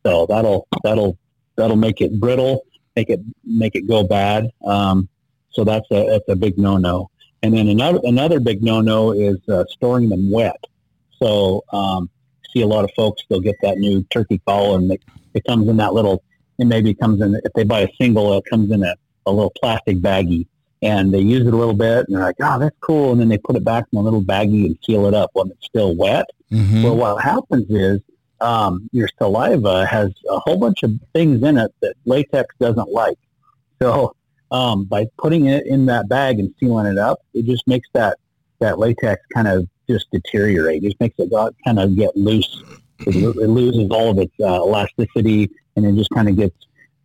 So that'll that'll that'll make it brittle make it make it go bad. Um, so that's a that's a big no no. And then another another big no no is uh, storing them wet. So um, see a lot of folks they'll get that new turkey call and it, it comes in that little it maybe comes in if they buy a single it comes in a, a little plastic baggie and they use it a little bit and they're like oh that's cool and then they put it back in a little baggie and seal it up when it's still wet. Mm-hmm. Well, what happens is um, your saliva has a whole bunch of things in it that latex doesn't like. So um, by putting it in that bag and sealing it up, it just makes that that latex kind of just deteriorate. It just makes it kind of get loose. It, it loses all of its uh, elasticity, and it just kind of gets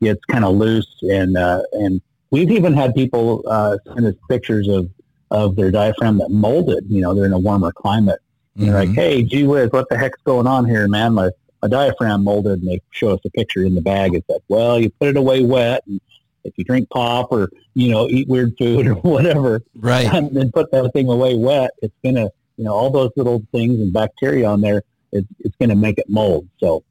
gets kind of loose. And uh, and we've even had people uh, send us pictures of of their diaphragm that molded. You know, they're in a warmer climate, Mm-hmm. You're like, hey, gee whiz, what the heck's going on here, man? My, my diaphragm molded, and they show us a picture in the bag. It's like, well, you put it away wet, and if you drink pop or you know eat weird food or whatever, right, and then put that thing away wet, it's gonna, you know, all those little things and bacteria on there, it's, it's gonna make it mold. So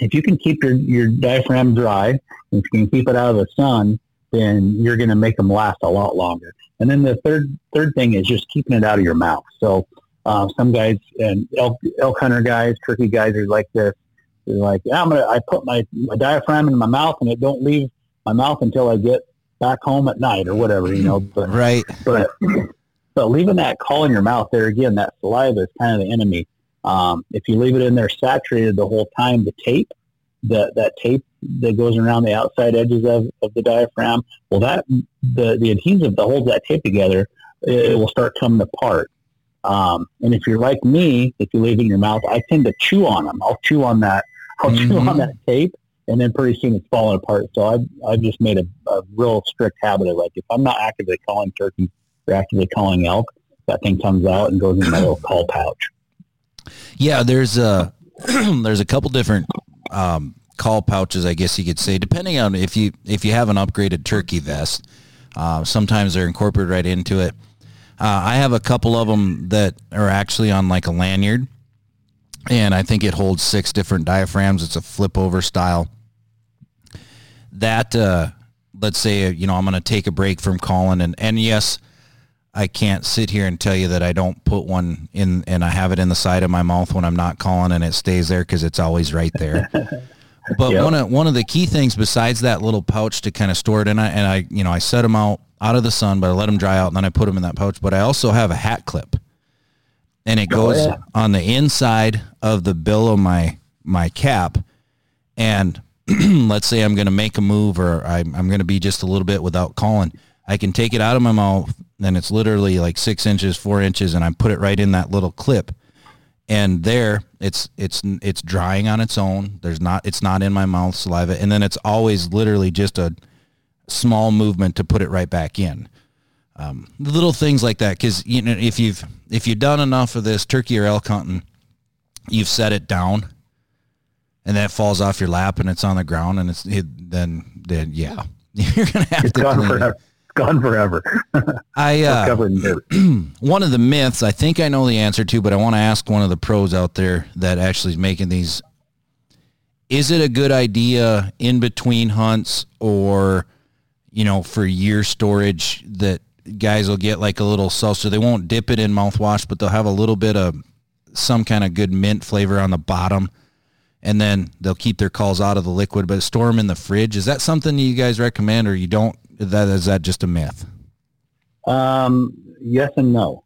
if you can keep your, your diaphragm dry, and if you can keep it out of the sun, then you're going to make them last a lot longer. And then the third third thing is just keeping it out of your mouth. So uh, some guys and elk, elk hunter guys, turkey guys are like this. They're like, yeah, I'm gonna. I put my, my diaphragm in my mouth and it don't leave my mouth until I get back home at night or whatever, you know. But, right. But but leaving that call in your mouth there again, that saliva is kind of the enemy. Um, if you leave it in there saturated the whole time, the tape, that that tape that goes around the outside edges of, of the diaphragm, well, that the, the adhesive that holds that tape together, it, it will start coming apart. Um, and if you're like me, if you leave it in your mouth, I tend to chew on them. I'll chew on that. I'll mm-hmm. chew on that tape, and then pretty soon it's falling apart. So I've I've just made a, a real strict habit of like if I'm not actively calling turkey or actively calling elk, that thing comes out and goes in my little call pouch. Yeah, there's a there's a couple different um, call pouches, I guess you could say, depending on if you if you have an upgraded turkey vest. Uh, sometimes they're incorporated right into it. Uh, I have a couple of them that are actually on like a lanyard, and I think it holds six different diaphragms. It's a flip over style. That uh, let's say you know I'm going to take a break from calling, and and yes, I can't sit here and tell you that I don't put one in and I have it in the side of my mouth when I'm not calling, and it stays there because it's always right there. But yep. one of one of the key things besides that little pouch to kind of store it in, I, and I you know I set them out out of the sun, but I let them dry out and then I put them in that pouch. But I also have a hat clip, and it oh, goes oh, yeah. on the inside of the bill of my my cap. And let's say I'm going to make a move or I'm, I'm going to be just a little bit without calling. I can take it out of my mouth, and it's literally like six inches, four inches, and I put it right in that little clip. And there, it's it's it's drying on its own. There's not it's not in my mouth saliva, and then it's always literally just a small movement to put it right back in. Um, little things like that, because you know if you've if you've done enough of this turkey or elk hunting, you've set it down, and then it falls off your lap and it's on the ground, and it's it, then then yeah, you're gonna have it's to clean forever. It's gone forever. I uh, covered in dirt. one of the myths I think I know the answer to, but I want to ask one of the pros out there that actually is making these. Is it a good idea in between hunts or, you know, for year storage that guys will get like a little seltzer? They won't dip it in mouthwash, but they'll have a little bit of some kind of good mint flavor on the bottom. And then they'll keep their calls out of the liquid, but store them in the fridge. Is that something you guys recommend, or you don't? That is that just a myth? Um, yes and no.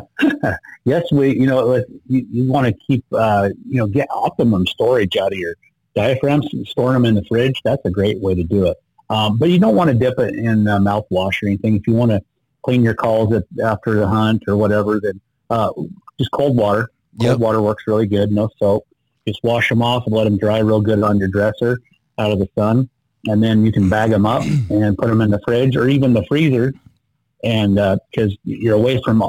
yes, we, you know, you, you want to keep, uh, you know, get optimum storage out of your diaphragms, store them in the fridge. That's a great way to do it. Um, but you don't want to dip it in uh, mouthwash or anything. If you want to clean your calls at, after the hunt or whatever, then uh, just cold water. Cold Yep. water works really good. No soap. Just wash them off and let them dry real good on your dresser out of the sun. And then you can bag them up and put them in the fridge or even the freezer. And because you're away from,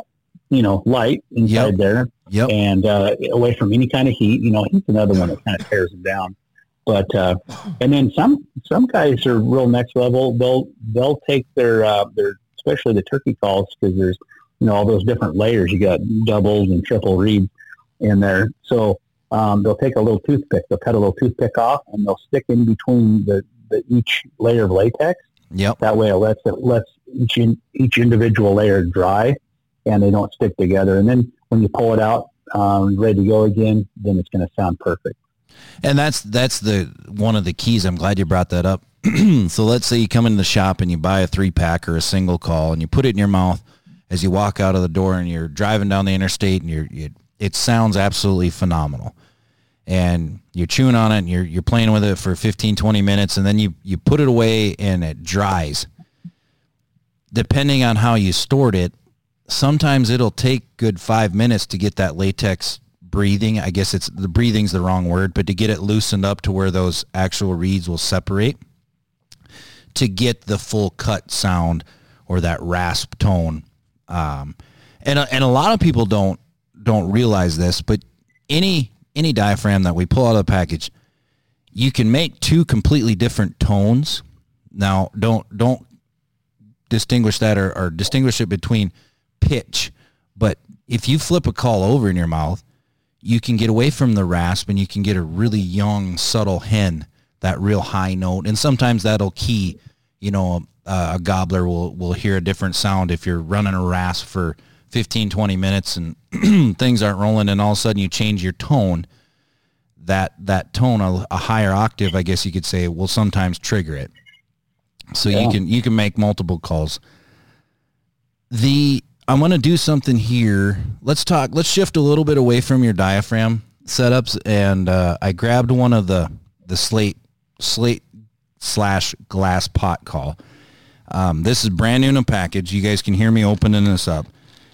you know, light inside Yep. there Yep. and uh, away from any kind of heat. You know, heat's another one that kind of tears them down. But uh, and then some some guys are real next level. They'll they'll take their uh, their especially the turkey calls because there's you know all those different layers. You got doubles and triple reeds in there. So um, they'll take a little toothpick. They'll cut a little toothpick off and they'll stick in between the, the each layer of latex. Yep. That way, it lets it lets each in, each individual layer dry, and they don't stick together. And then when you pull it out, um, ready to go again, then it's going to sound perfect. And that's that's the one of the keys. I'm glad you brought that up. so let's say you come into the shop and you buy a three pack or a single call and you put it in your mouth as you walk out of the door and you're driving down the interstate and you're you, it sounds absolutely phenomenal. And you're chewing on it and you're you're playing with it for 15 20 minutes and then you you put it away and it dries. Depending on how you stored it, sometimes it'll take good 5 minutes to get that latex breathing. I guess it's the breathing's the wrong word, but to get it loosened up to where those actual reeds will separate to get the full cut sound or that rasp tone. Um, and and a lot of people don't don't realize this, but any any diaphragm that we pull out of the package, you can make two completely different tones. Now, don't don't distinguish that or, or distinguish it between pitch. But if you flip a call over in your mouth, you can get away from the rasp and you can get a really young, subtle hen, that real high note. And sometimes that'll key, you know, a, a gobbler will, will hear a different sound if you're running a rasp for 15, 20 minutes and things aren't rolling and all of a sudden you change your tone. That, that tone, a, a higher octave, I guess you could say, will sometimes trigger it. So you can, you can make multiple calls. The I'm going to do something here. Let's talk. Let's shift a little bit away from your diaphragm setups, and uh, I grabbed one of the the slate slate slash glass pot call. Um, this is brand new in a package. You guys can hear me opening this up,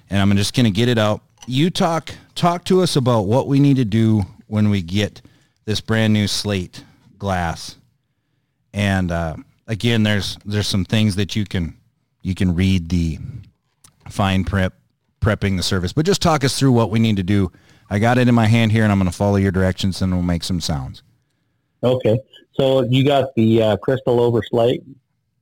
and I'm just going to get it out. You talk talk to us about what we need to do when we get this brand new slate glass. And uh, again, there's there's some things that you can you can read the fine prep prepping the service. But just talk us through what we need to do. I got it in my hand here, and I'm going to follow your directions, and we'll make some sounds. Okay. So you got the uh, crystal over slate,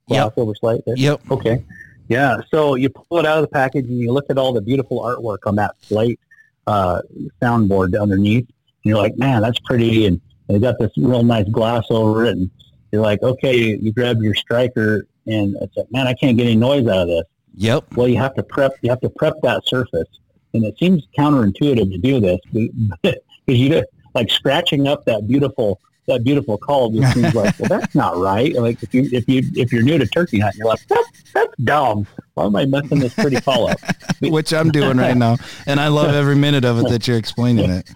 glass Yep. over slate there? Yep. Okay. Yeah. So you pull it out of the package and you look at all the beautiful artwork on that slate uh, soundboard underneath. And you're like, man, that's pretty. And they got this real nice glass over it. And you're like, okay, you, you grab your striker and it's like, man, I can't get any noise out of this. Yep. Well, you have to prep. You have to prep that surface, and it seems counterintuitive to do this because you like scratching up that beautiful that beautiful call just seems like well that's not right. Like if you if you if you're new to turkey hunting, you're like that's that's dumb. Why am I messing this pretty call up? Which I'm doing right now, and I love every minute of it that you're explaining it.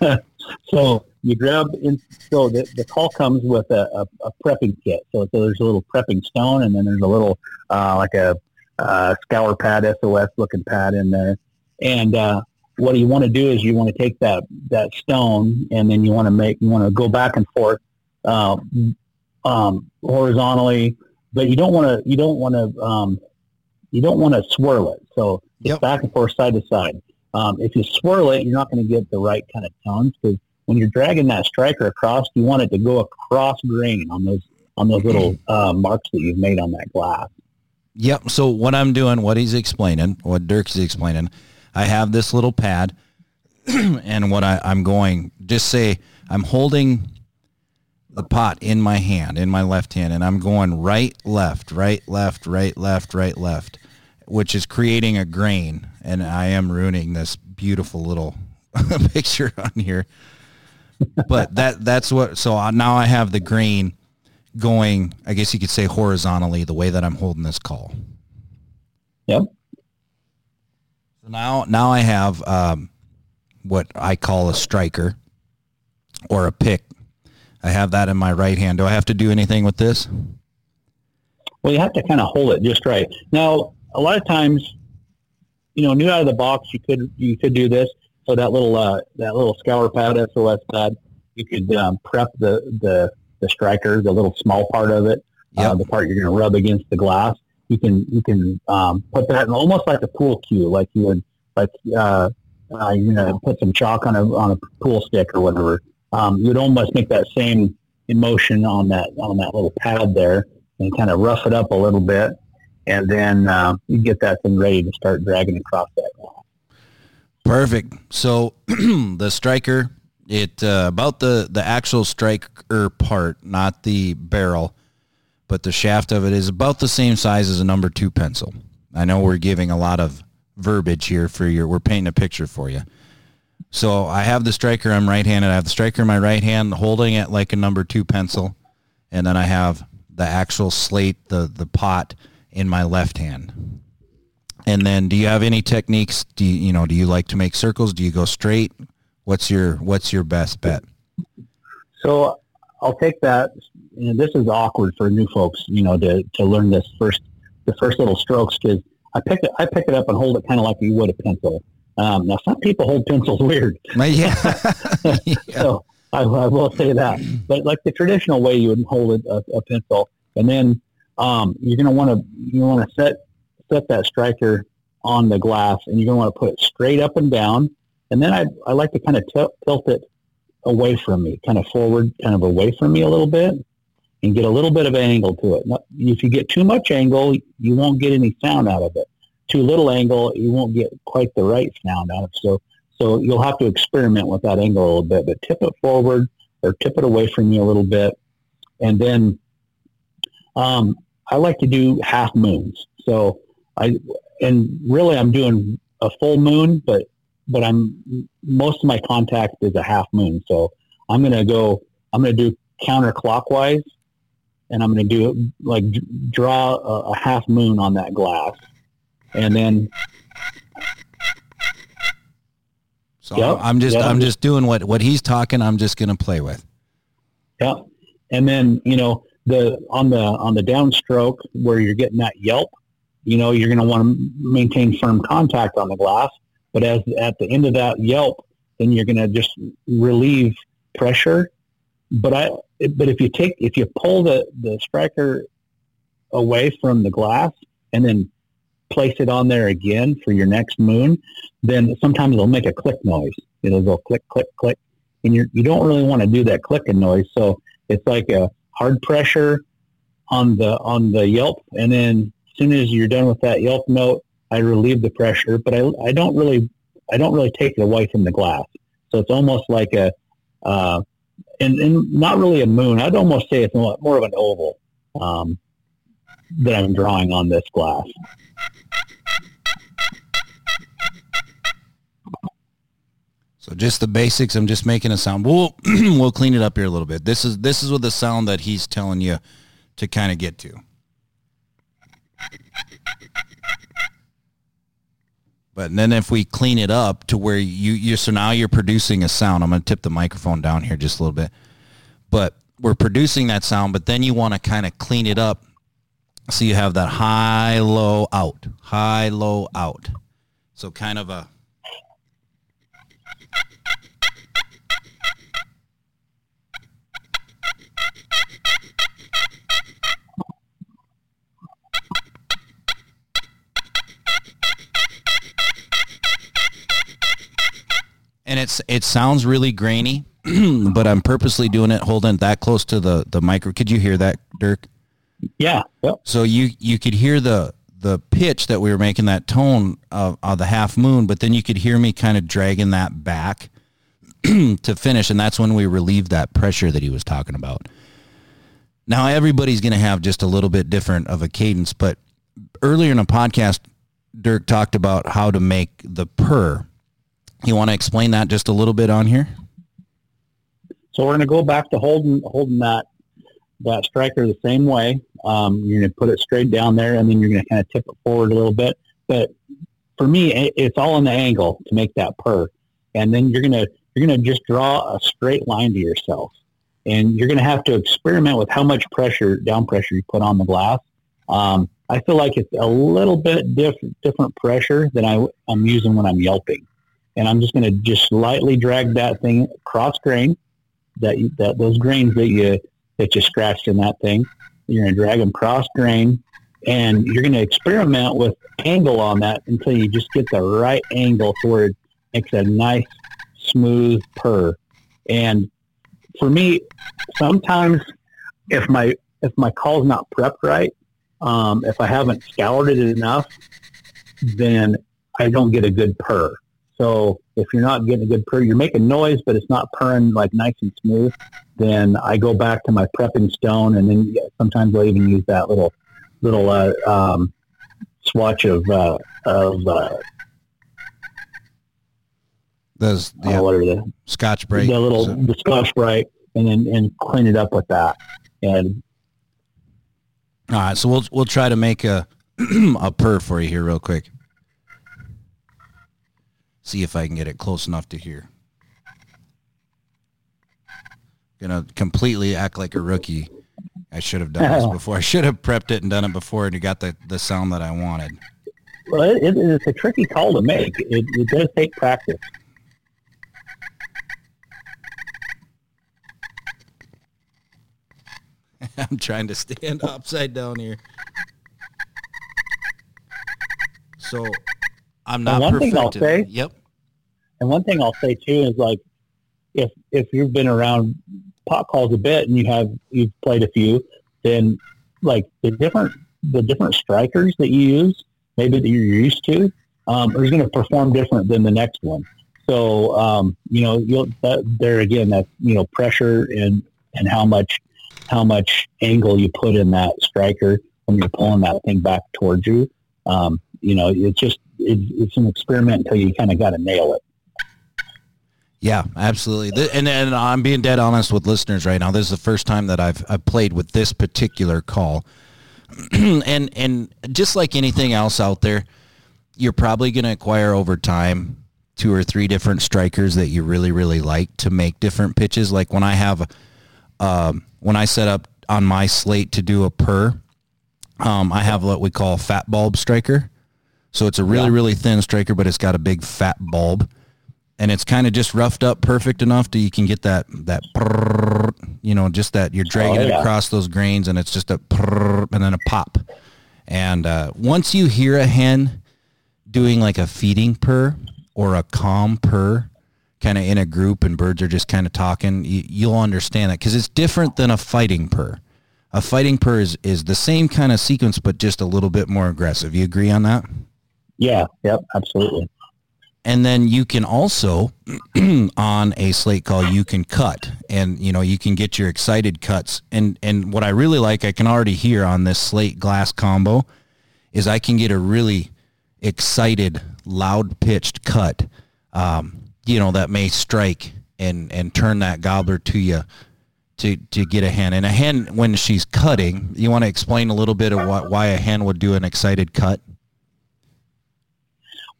so you grab in, so the, the call comes with a, a, a prepping kit. So, so there's a little prepping stone, and then there's a little uh, like a uh, scour pad, SOS looking pad in there. And uh, what you want to do is you want to take that that stone and then you want to make you want to go back and forth um, um, horizontally, but you don't want to you don't want to um, you don't want to swirl it. So it's yep. back and forth, side to side. Um, if you swirl it, you're not going to get the right kind of tones because when you're dragging that striker across, you want it to go across grain on those on those little uh, marks that you've made on that glass. Yep. So what I'm doing, what he's explaining, what Dirk's explaining, I have this little pad, and what I, I'm going, just say I'm holding the pot in my hand, in my left hand, and I'm going right, left, right, left, right, left, right, left, which is creating a grain, and I am ruining this beautiful little picture on here. But that that's what. So now I have the grain going, I guess you could say horizontally, the way that I'm holding this call. Yep. So now, now I have um, what I call a striker or a pick. I have that in my right hand. Do I have to do anything with this? Well, you have to kind of hold it just right. Now, a lot of times, you know, new out of the box, you could you could do this. So that little uh, that little scour pad, SOS pad, you could um, prep the the the striker, the little small part of it, uh, yep. uh, the part you're going to rub against the glass. You can you can um, put that in almost like a pool cue, like you would like uh, uh, you know put some chalk on a on a pool stick or whatever. Um, you'd almost make that same emotion on that on that little pad there and kind of rough it up a little bit, and then uh, you get that thing ready to start dragging across that wall. Perfect. So the striker it uh, about the the actual striker part, not the barrel, but the shaft of it is about the same size as a number two pencil. I know we're giving a lot of verbiage here for your. We're painting a picture for you. So I have the striker. I'm right-handed. I have the striker in my right hand, holding it like a number two pencil, and then I have the actual slate, the the pot, in my left hand. And then, do you have any techniques? Do you, you know? Do you like to make circles? Do you go straight? What's your What's your best bet? So I'll take that. You know, this is awkward for new folks, you know, to, to learn this first the first little strokes because I pick it I pick it up and hold it kind of like you would a pencil. Um, now some people hold pencils weird. Yeah. yeah. so I, I, will say that, but like the traditional way you would hold it, a, a pencil, and then um, you're going to want to you want to set set that striker on the glass, and you're going to want to put it straight up and down and then I, I like to kind of tilt, tilt it away from me, kind of forward, kind of away from me a little bit and get a little bit of angle to it. If you get too much angle, you won't get any sound out of it. Too little angle, you won't get quite the right sound out of it. So, so you'll have to experiment with that angle a little bit, but tip it forward or tip it away from you a little bit. And then um, I like to do half moons. So I, and really I'm doing a full moon, but but I'm most of my contact is a half moon. So I'm going to go, I'm going to do counterclockwise and I'm going to do it like draw a, a, half moon on that glass. And then. So yep, I'm just, yep. I'm just doing what, what he's talking. I'm just going to play with. Yeah. And then, you know, the, on the, on the downstroke where you're getting that yelp, you know, you're going to want to maintain firm contact on the glass but as at the end of that yelp, then you're going to just relieve pressure. But I, but if you take, if you pull the, the striker away from the glass and then place it on there again for your next moon, then sometimes it'll make a click noise. It'll go click, click, click. And you you don't really want to do that clicking noise. So it's like a hard pressure on the, on the yelp. And then as soon as you're done with that yelp note, I relieve the pressure, but I, I don't really I don't really take it away from the glass. So it's almost like a uh, and, and not really a moon. I'd almost say it's more of an oval um, that I'm drawing on this glass. So just the basics. I'm just making a sound. We'll we'll clean it up here a little bit. This is this is what the sound that he's telling you to kind of get to. But then if we clean it up to where you, you so now you're producing a sound. I'm going to tip the microphone down here just a little bit. But we're producing that sound, but then you want to kind of clean it up So you have that high, low, out, high, low, out. So kind of a and it's it sounds really grainy, but I'm purposely doing it holding that close to the the micro. Could you hear that, Dirk? Yeah. Yep. So you you could hear the the pitch that we were making that tone of, of the half moon, but then you could hear me kind of dragging that back to finish, and that's when we relieved that pressure that he was talking about. Now everybody's going to have just a little bit different of a cadence, but earlier in a podcast, Dirk talked about how to make the purr you want to explain that just a little bit on here? So we're going to go back to holding holding that that striker the same way. Um, you're going to put it straight down there, and then you're going to kind of tip it forward a little bit. But for me, it's all in the angle to make that purr. And then you're going to you're going to just draw a straight line to yourself, and you're going to have to experiment with how much pressure, down pressure, you put on the glass. Um, I feel like it's a little bit different different pressure than I, I'm using when I'm yelping and I'm just going to just lightly drag that thing cross grain, that that those grains that you that you scratched in that thing. You're going to drag them cross grain, and you're going to experiment with angle on that until you just get the right angle where it makes a nice smooth purr. And for me, sometimes if my if my call's not prepped right, um, if I haven't scoured it enough, then I don't get a good purr. So if you're not getting a good purr, you're making noise, but it's not purring like nice and smooth, then I go back to my prepping stone, and then sometimes I'll even use that little little uh, um, swatch of uh, of uh, those uh, yeah, what are the Scotch-Brite, the little so. the Scotch-Brite, and then and clean it up with that. And all right, so we'll we'll try to make a a purr for you here real quick see if I can get it close enough to hear. Gonna completely act like a rookie. I should have done this before. I should have prepped it and done it before, and you got the, the sound that I wanted. Well, it, it, it's a tricky call to make. It, it does take practice. I'm trying to stand upside down here. So I'm not. one thing I'll say. Yep. And one thing I'll say too is like, if if you've been around pot calls a bit and you have you've played a few, then like the different the different strikers that you use, maybe that you're used to, um, are going to perform different than the next one. So um, you know, you'll that, there again. that you know pressure and and how much how much angle you put in that striker when you're pulling that thing back towards you. Um, you know, it's just it's, it's an experiment until you kind of got to nail it. Yeah, absolutely. And and I'm being dead honest with listeners right now. This is the first time that I've I've played with this particular call. and and just like anything else out there, you're probably going to acquire over time two or three different strikers that you really really like to make different pitches. Like when I have um, when I set up on my slate to do a purr, um, I have what we call fat bulb striker. So it's a really, yeah. really thin striker, but it's got a big fat bulb. And it's kind of just roughed up perfect enough that you can get that, that, you know, just that you're dragging oh, yeah. it across those grains and it's just a and then a pop. And uh, once you hear a hen doing like a feeding purr or a calm purr, kind of in a group and birds are just kind of talking, you, will understand that because it's different than a fighting purr. A fighting purr is, is the same kind of sequence, but just a little bit more aggressive. You agree on that? Yeah, yep, absolutely. And then you can also on a slate call you can cut. And you know you can get your excited cuts. And and what I really like I can already hear on this slate glass combo is I can get a really excited loud pitched cut um, you know that may strike and and turn that gobbler to you to to get a hen and a hen when she's cutting you want to explain a little bit of what why a hen would do an excited cut?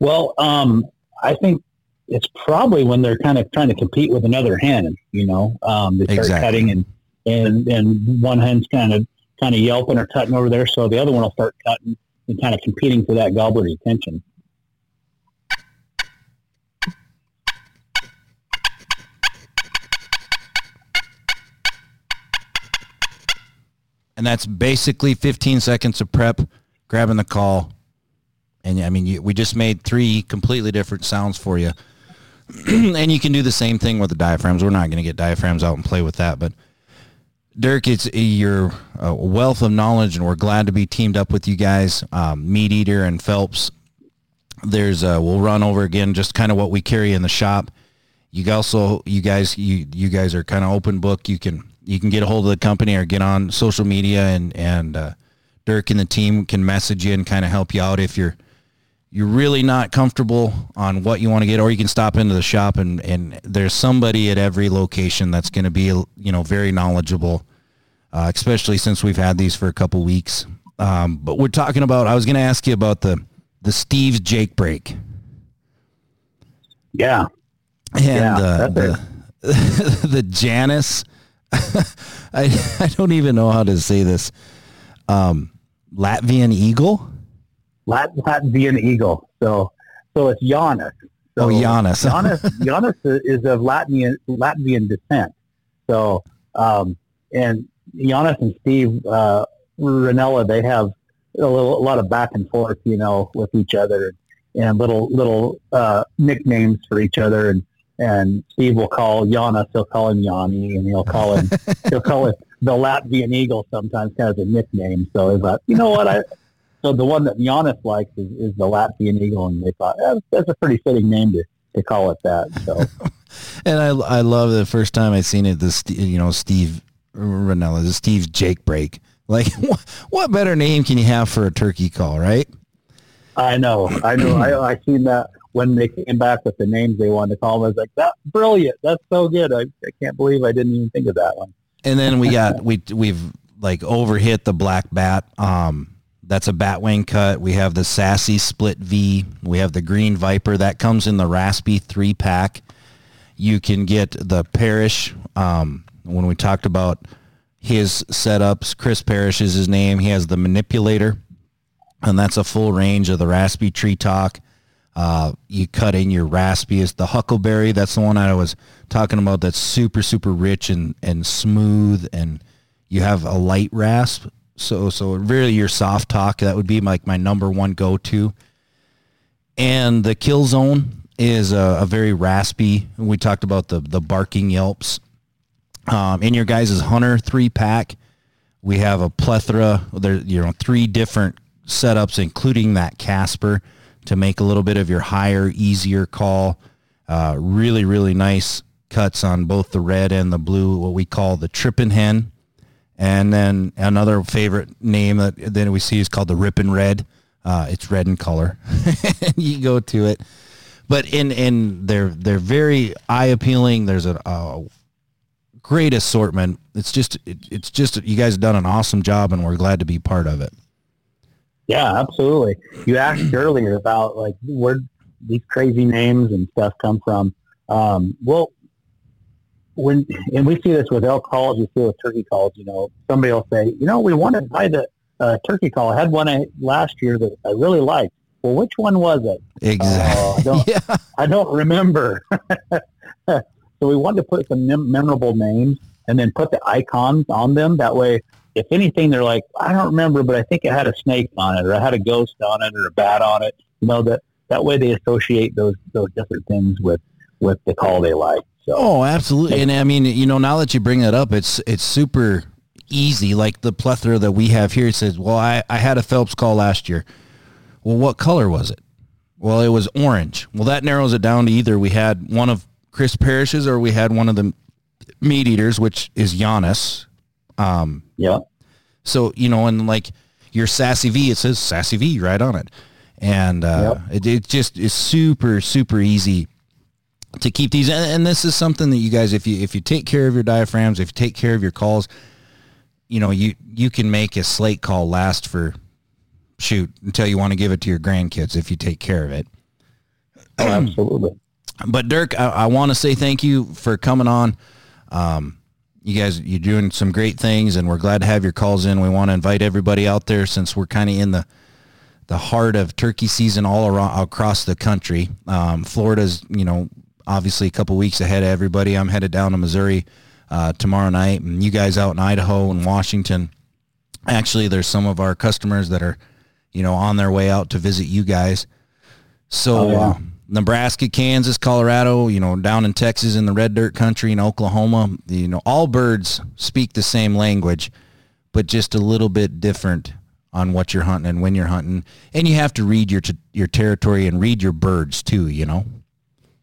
Well, um, I think it's probably when they're kind of trying to compete with another hen. You know, um, they start exactly. cutting and and and one hen's kind of kind of yelping or cutting over there. So the other one will start cutting and kind of competing for that gobbler's attention. And that's basically 15 seconds of prep, grabbing the call. And I mean, you, we just made three completely different sounds for you. and you can do the same thing with the diaphragms. We're not going to get diaphragms out and play with that, but Dirk, it's your uh, wealth of knowledge, and we're glad to be teamed up with you guys, um, Meat Eater and Phelps. There's uh, we'll run over again just kind of what we carry in the shop. You also, you guys, you you guys are kind of open book. You can you can get a hold of the company or get on social media, and and uh, Dirk and the team can message you and kind of help you out if you're you're really not comfortable on what you want to get, or you can stop into the shop and, and there's somebody at every location that's going to be, you know, very knowledgeable, uh, especially since we've had these for a couple weeks. Um, but we're talking about, I was going to ask you about the, the Steve's Jake break. Yeah. And yeah, uh, the, the Janus, I, I don't even know how to say this. Um, Latvian Eagle. Lat- Latvian eagle. So, so it's Janis. So oh, Janis. Janis, Janis is of Latvian Latvian descent. So, um, and Janis and Steve uh, Rinella, they have a, little, a lot of back and forth, you know, with each other, and little little uh, nicknames for each other. And and Steve will call Janis, he'll call him Yanni, and he'll call him he'll call it the Latvian Eagle sometimes kind of a nickname. So he's like, you know what, I so the one that Janis likes is, is the Latvian Eagle, and they thought eh, that's a pretty fitting name to, to call it that. So, and I I love the first time I seen it. This you know Steve Rinella, the Steve Jake break. Like what, what better name can you have for a turkey call, right? I know, I know. I I seen that when they came back with the names they wanted to call them. I was like, that's brilliant. That's so good. I, I can't believe I didn't even think of that one. And then we got we we've like overhit the black bat. Um, that's a batwing cut. We have the Sassy Split V. We have the Green Viper. That comes in the Raspy three pack. You can get the Parrish. Um, when we talked about his setups, Chris Parrish is his name. He has the Manipulator, and that's a full range of the Raspy Tree Talk. Uh, you cut in your raspiest, the Huckleberry. That's the one I was talking about. That's super, super rich and, and smooth. And you have a light rasp so so really your soft talk that would be like my, number one go to. And the kill zone is a, a, very raspy. We talked about the the barking yelps. Um, in your guys' hunter three pack, we have a plethora. There you know three different setups, including that Casper, to make a little bit of your higher, easier call. Uh, really really nice cuts on both the red and the blue. What we call the tripping hen and then another favorite name that then we see is called the Rippin' Red. Uh, it's red in color. you go to it, but in in they're they're very eye appealing. There's a, a great assortment. It's just it, it's just you guys have done an awesome job, and we're glad to be part of it. Yeah, absolutely. You asked earlier about like where these crazy names and stuff come from. Um, well, when and we see this with elk calls, we see it with turkey calls. You know, somebody will say, you know, we want to buy the uh, turkey call. I had one I, last year that I really liked. Well, which one was it? Exactly. Uh, I, don't, yeah. I don't remember. so we wanted to put some mem- memorable names and then put the icons on them. That way, if anything, they're like, I don't remember, but I think it had a snake on it, or I had a ghost on it, or a bat on it. You know that that way they associate those those different things with with the call they like. So. Oh, absolutely. And I mean, you know, now that you bring that up, it's it's super easy. Like the plethora that we have here says, well, I, I had a Phelps call last year. Well, what color was it? Well, it was orange. Well, that narrows it down to either we had one of Chris Parrish's or we had one of the meat eaters, which is Janis. Um, yeah. So, you know, and like your Sassy V, it says Sassy V right on it. And uh, yep. it, it just is super, super easy to keep these and this is something that you guys if you if you take care of your diaphragms if you take care of your calls you know you you can make a slate call last for shoot until you want to give it to your grandkids if you take care of it oh, absolutely but dirk i, I want to say thank you for coming on um, you guys you're doing some great things, and we're glad to have your calls in. We want to invite everybody out there since we're kind of in the the heart of turkey season all around across the country. Um, Florida's you know obviously a couple weeks ahead of everybody. I'm headed down to Missouri uh, tomorrow night, and you guys out in Idaho and Washington. Actually, there's some of our customers that are you know on their way out to visit you guys. So. Oh, yeah. uh, Nebraska, Kansas, Colorado, you know, down in Texas in the red dirt country in Oklahoma, you know, all birds speak the same language, but just a little bit different on what you're hunting and when you're hunting. And you have to read your t- your territory and read your birds too, you know.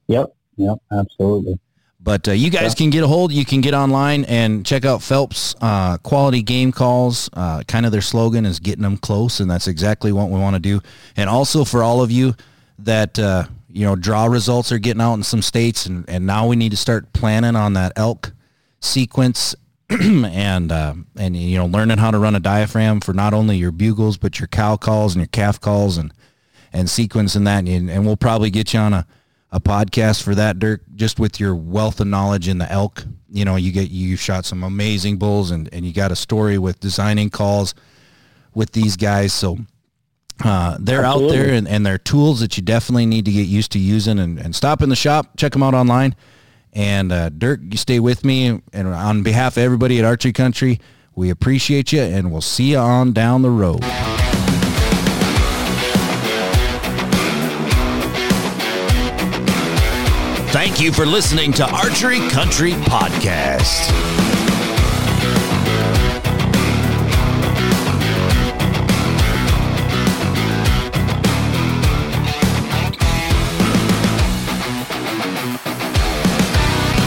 Yep. Yep. Absolutely. But uh, you guys Yeah. can get a hold. You can get online and check out Phelps uh, Quality Game Calls. Uh, kind of their slogan is getting them close, and that's exactly what we want to do. And also for all of you that uh, you know draw results are getting out in some states, and, and now we need to start planning on that elk sequence and uh, and you know learning how to run a diaphragm for not only your bugles but your cow calls and your calf calls and and sequencing that and, and we'll probably get you on a, a podcast for that Dirk just with your wealth of knowledge in the elk you know you get you shot some amazing bulls and, and you got a story with designing calls with these guys so uh, they're out there and, and they're tools that you definitely need to get used to using and, and stop in the shop check them out online and uh, Dirk, you stay with me. And on behalf of everybody at Archery Country, we appreciate you, and we'll see you on down the road. Thank you for listening to Archery Country Podcast.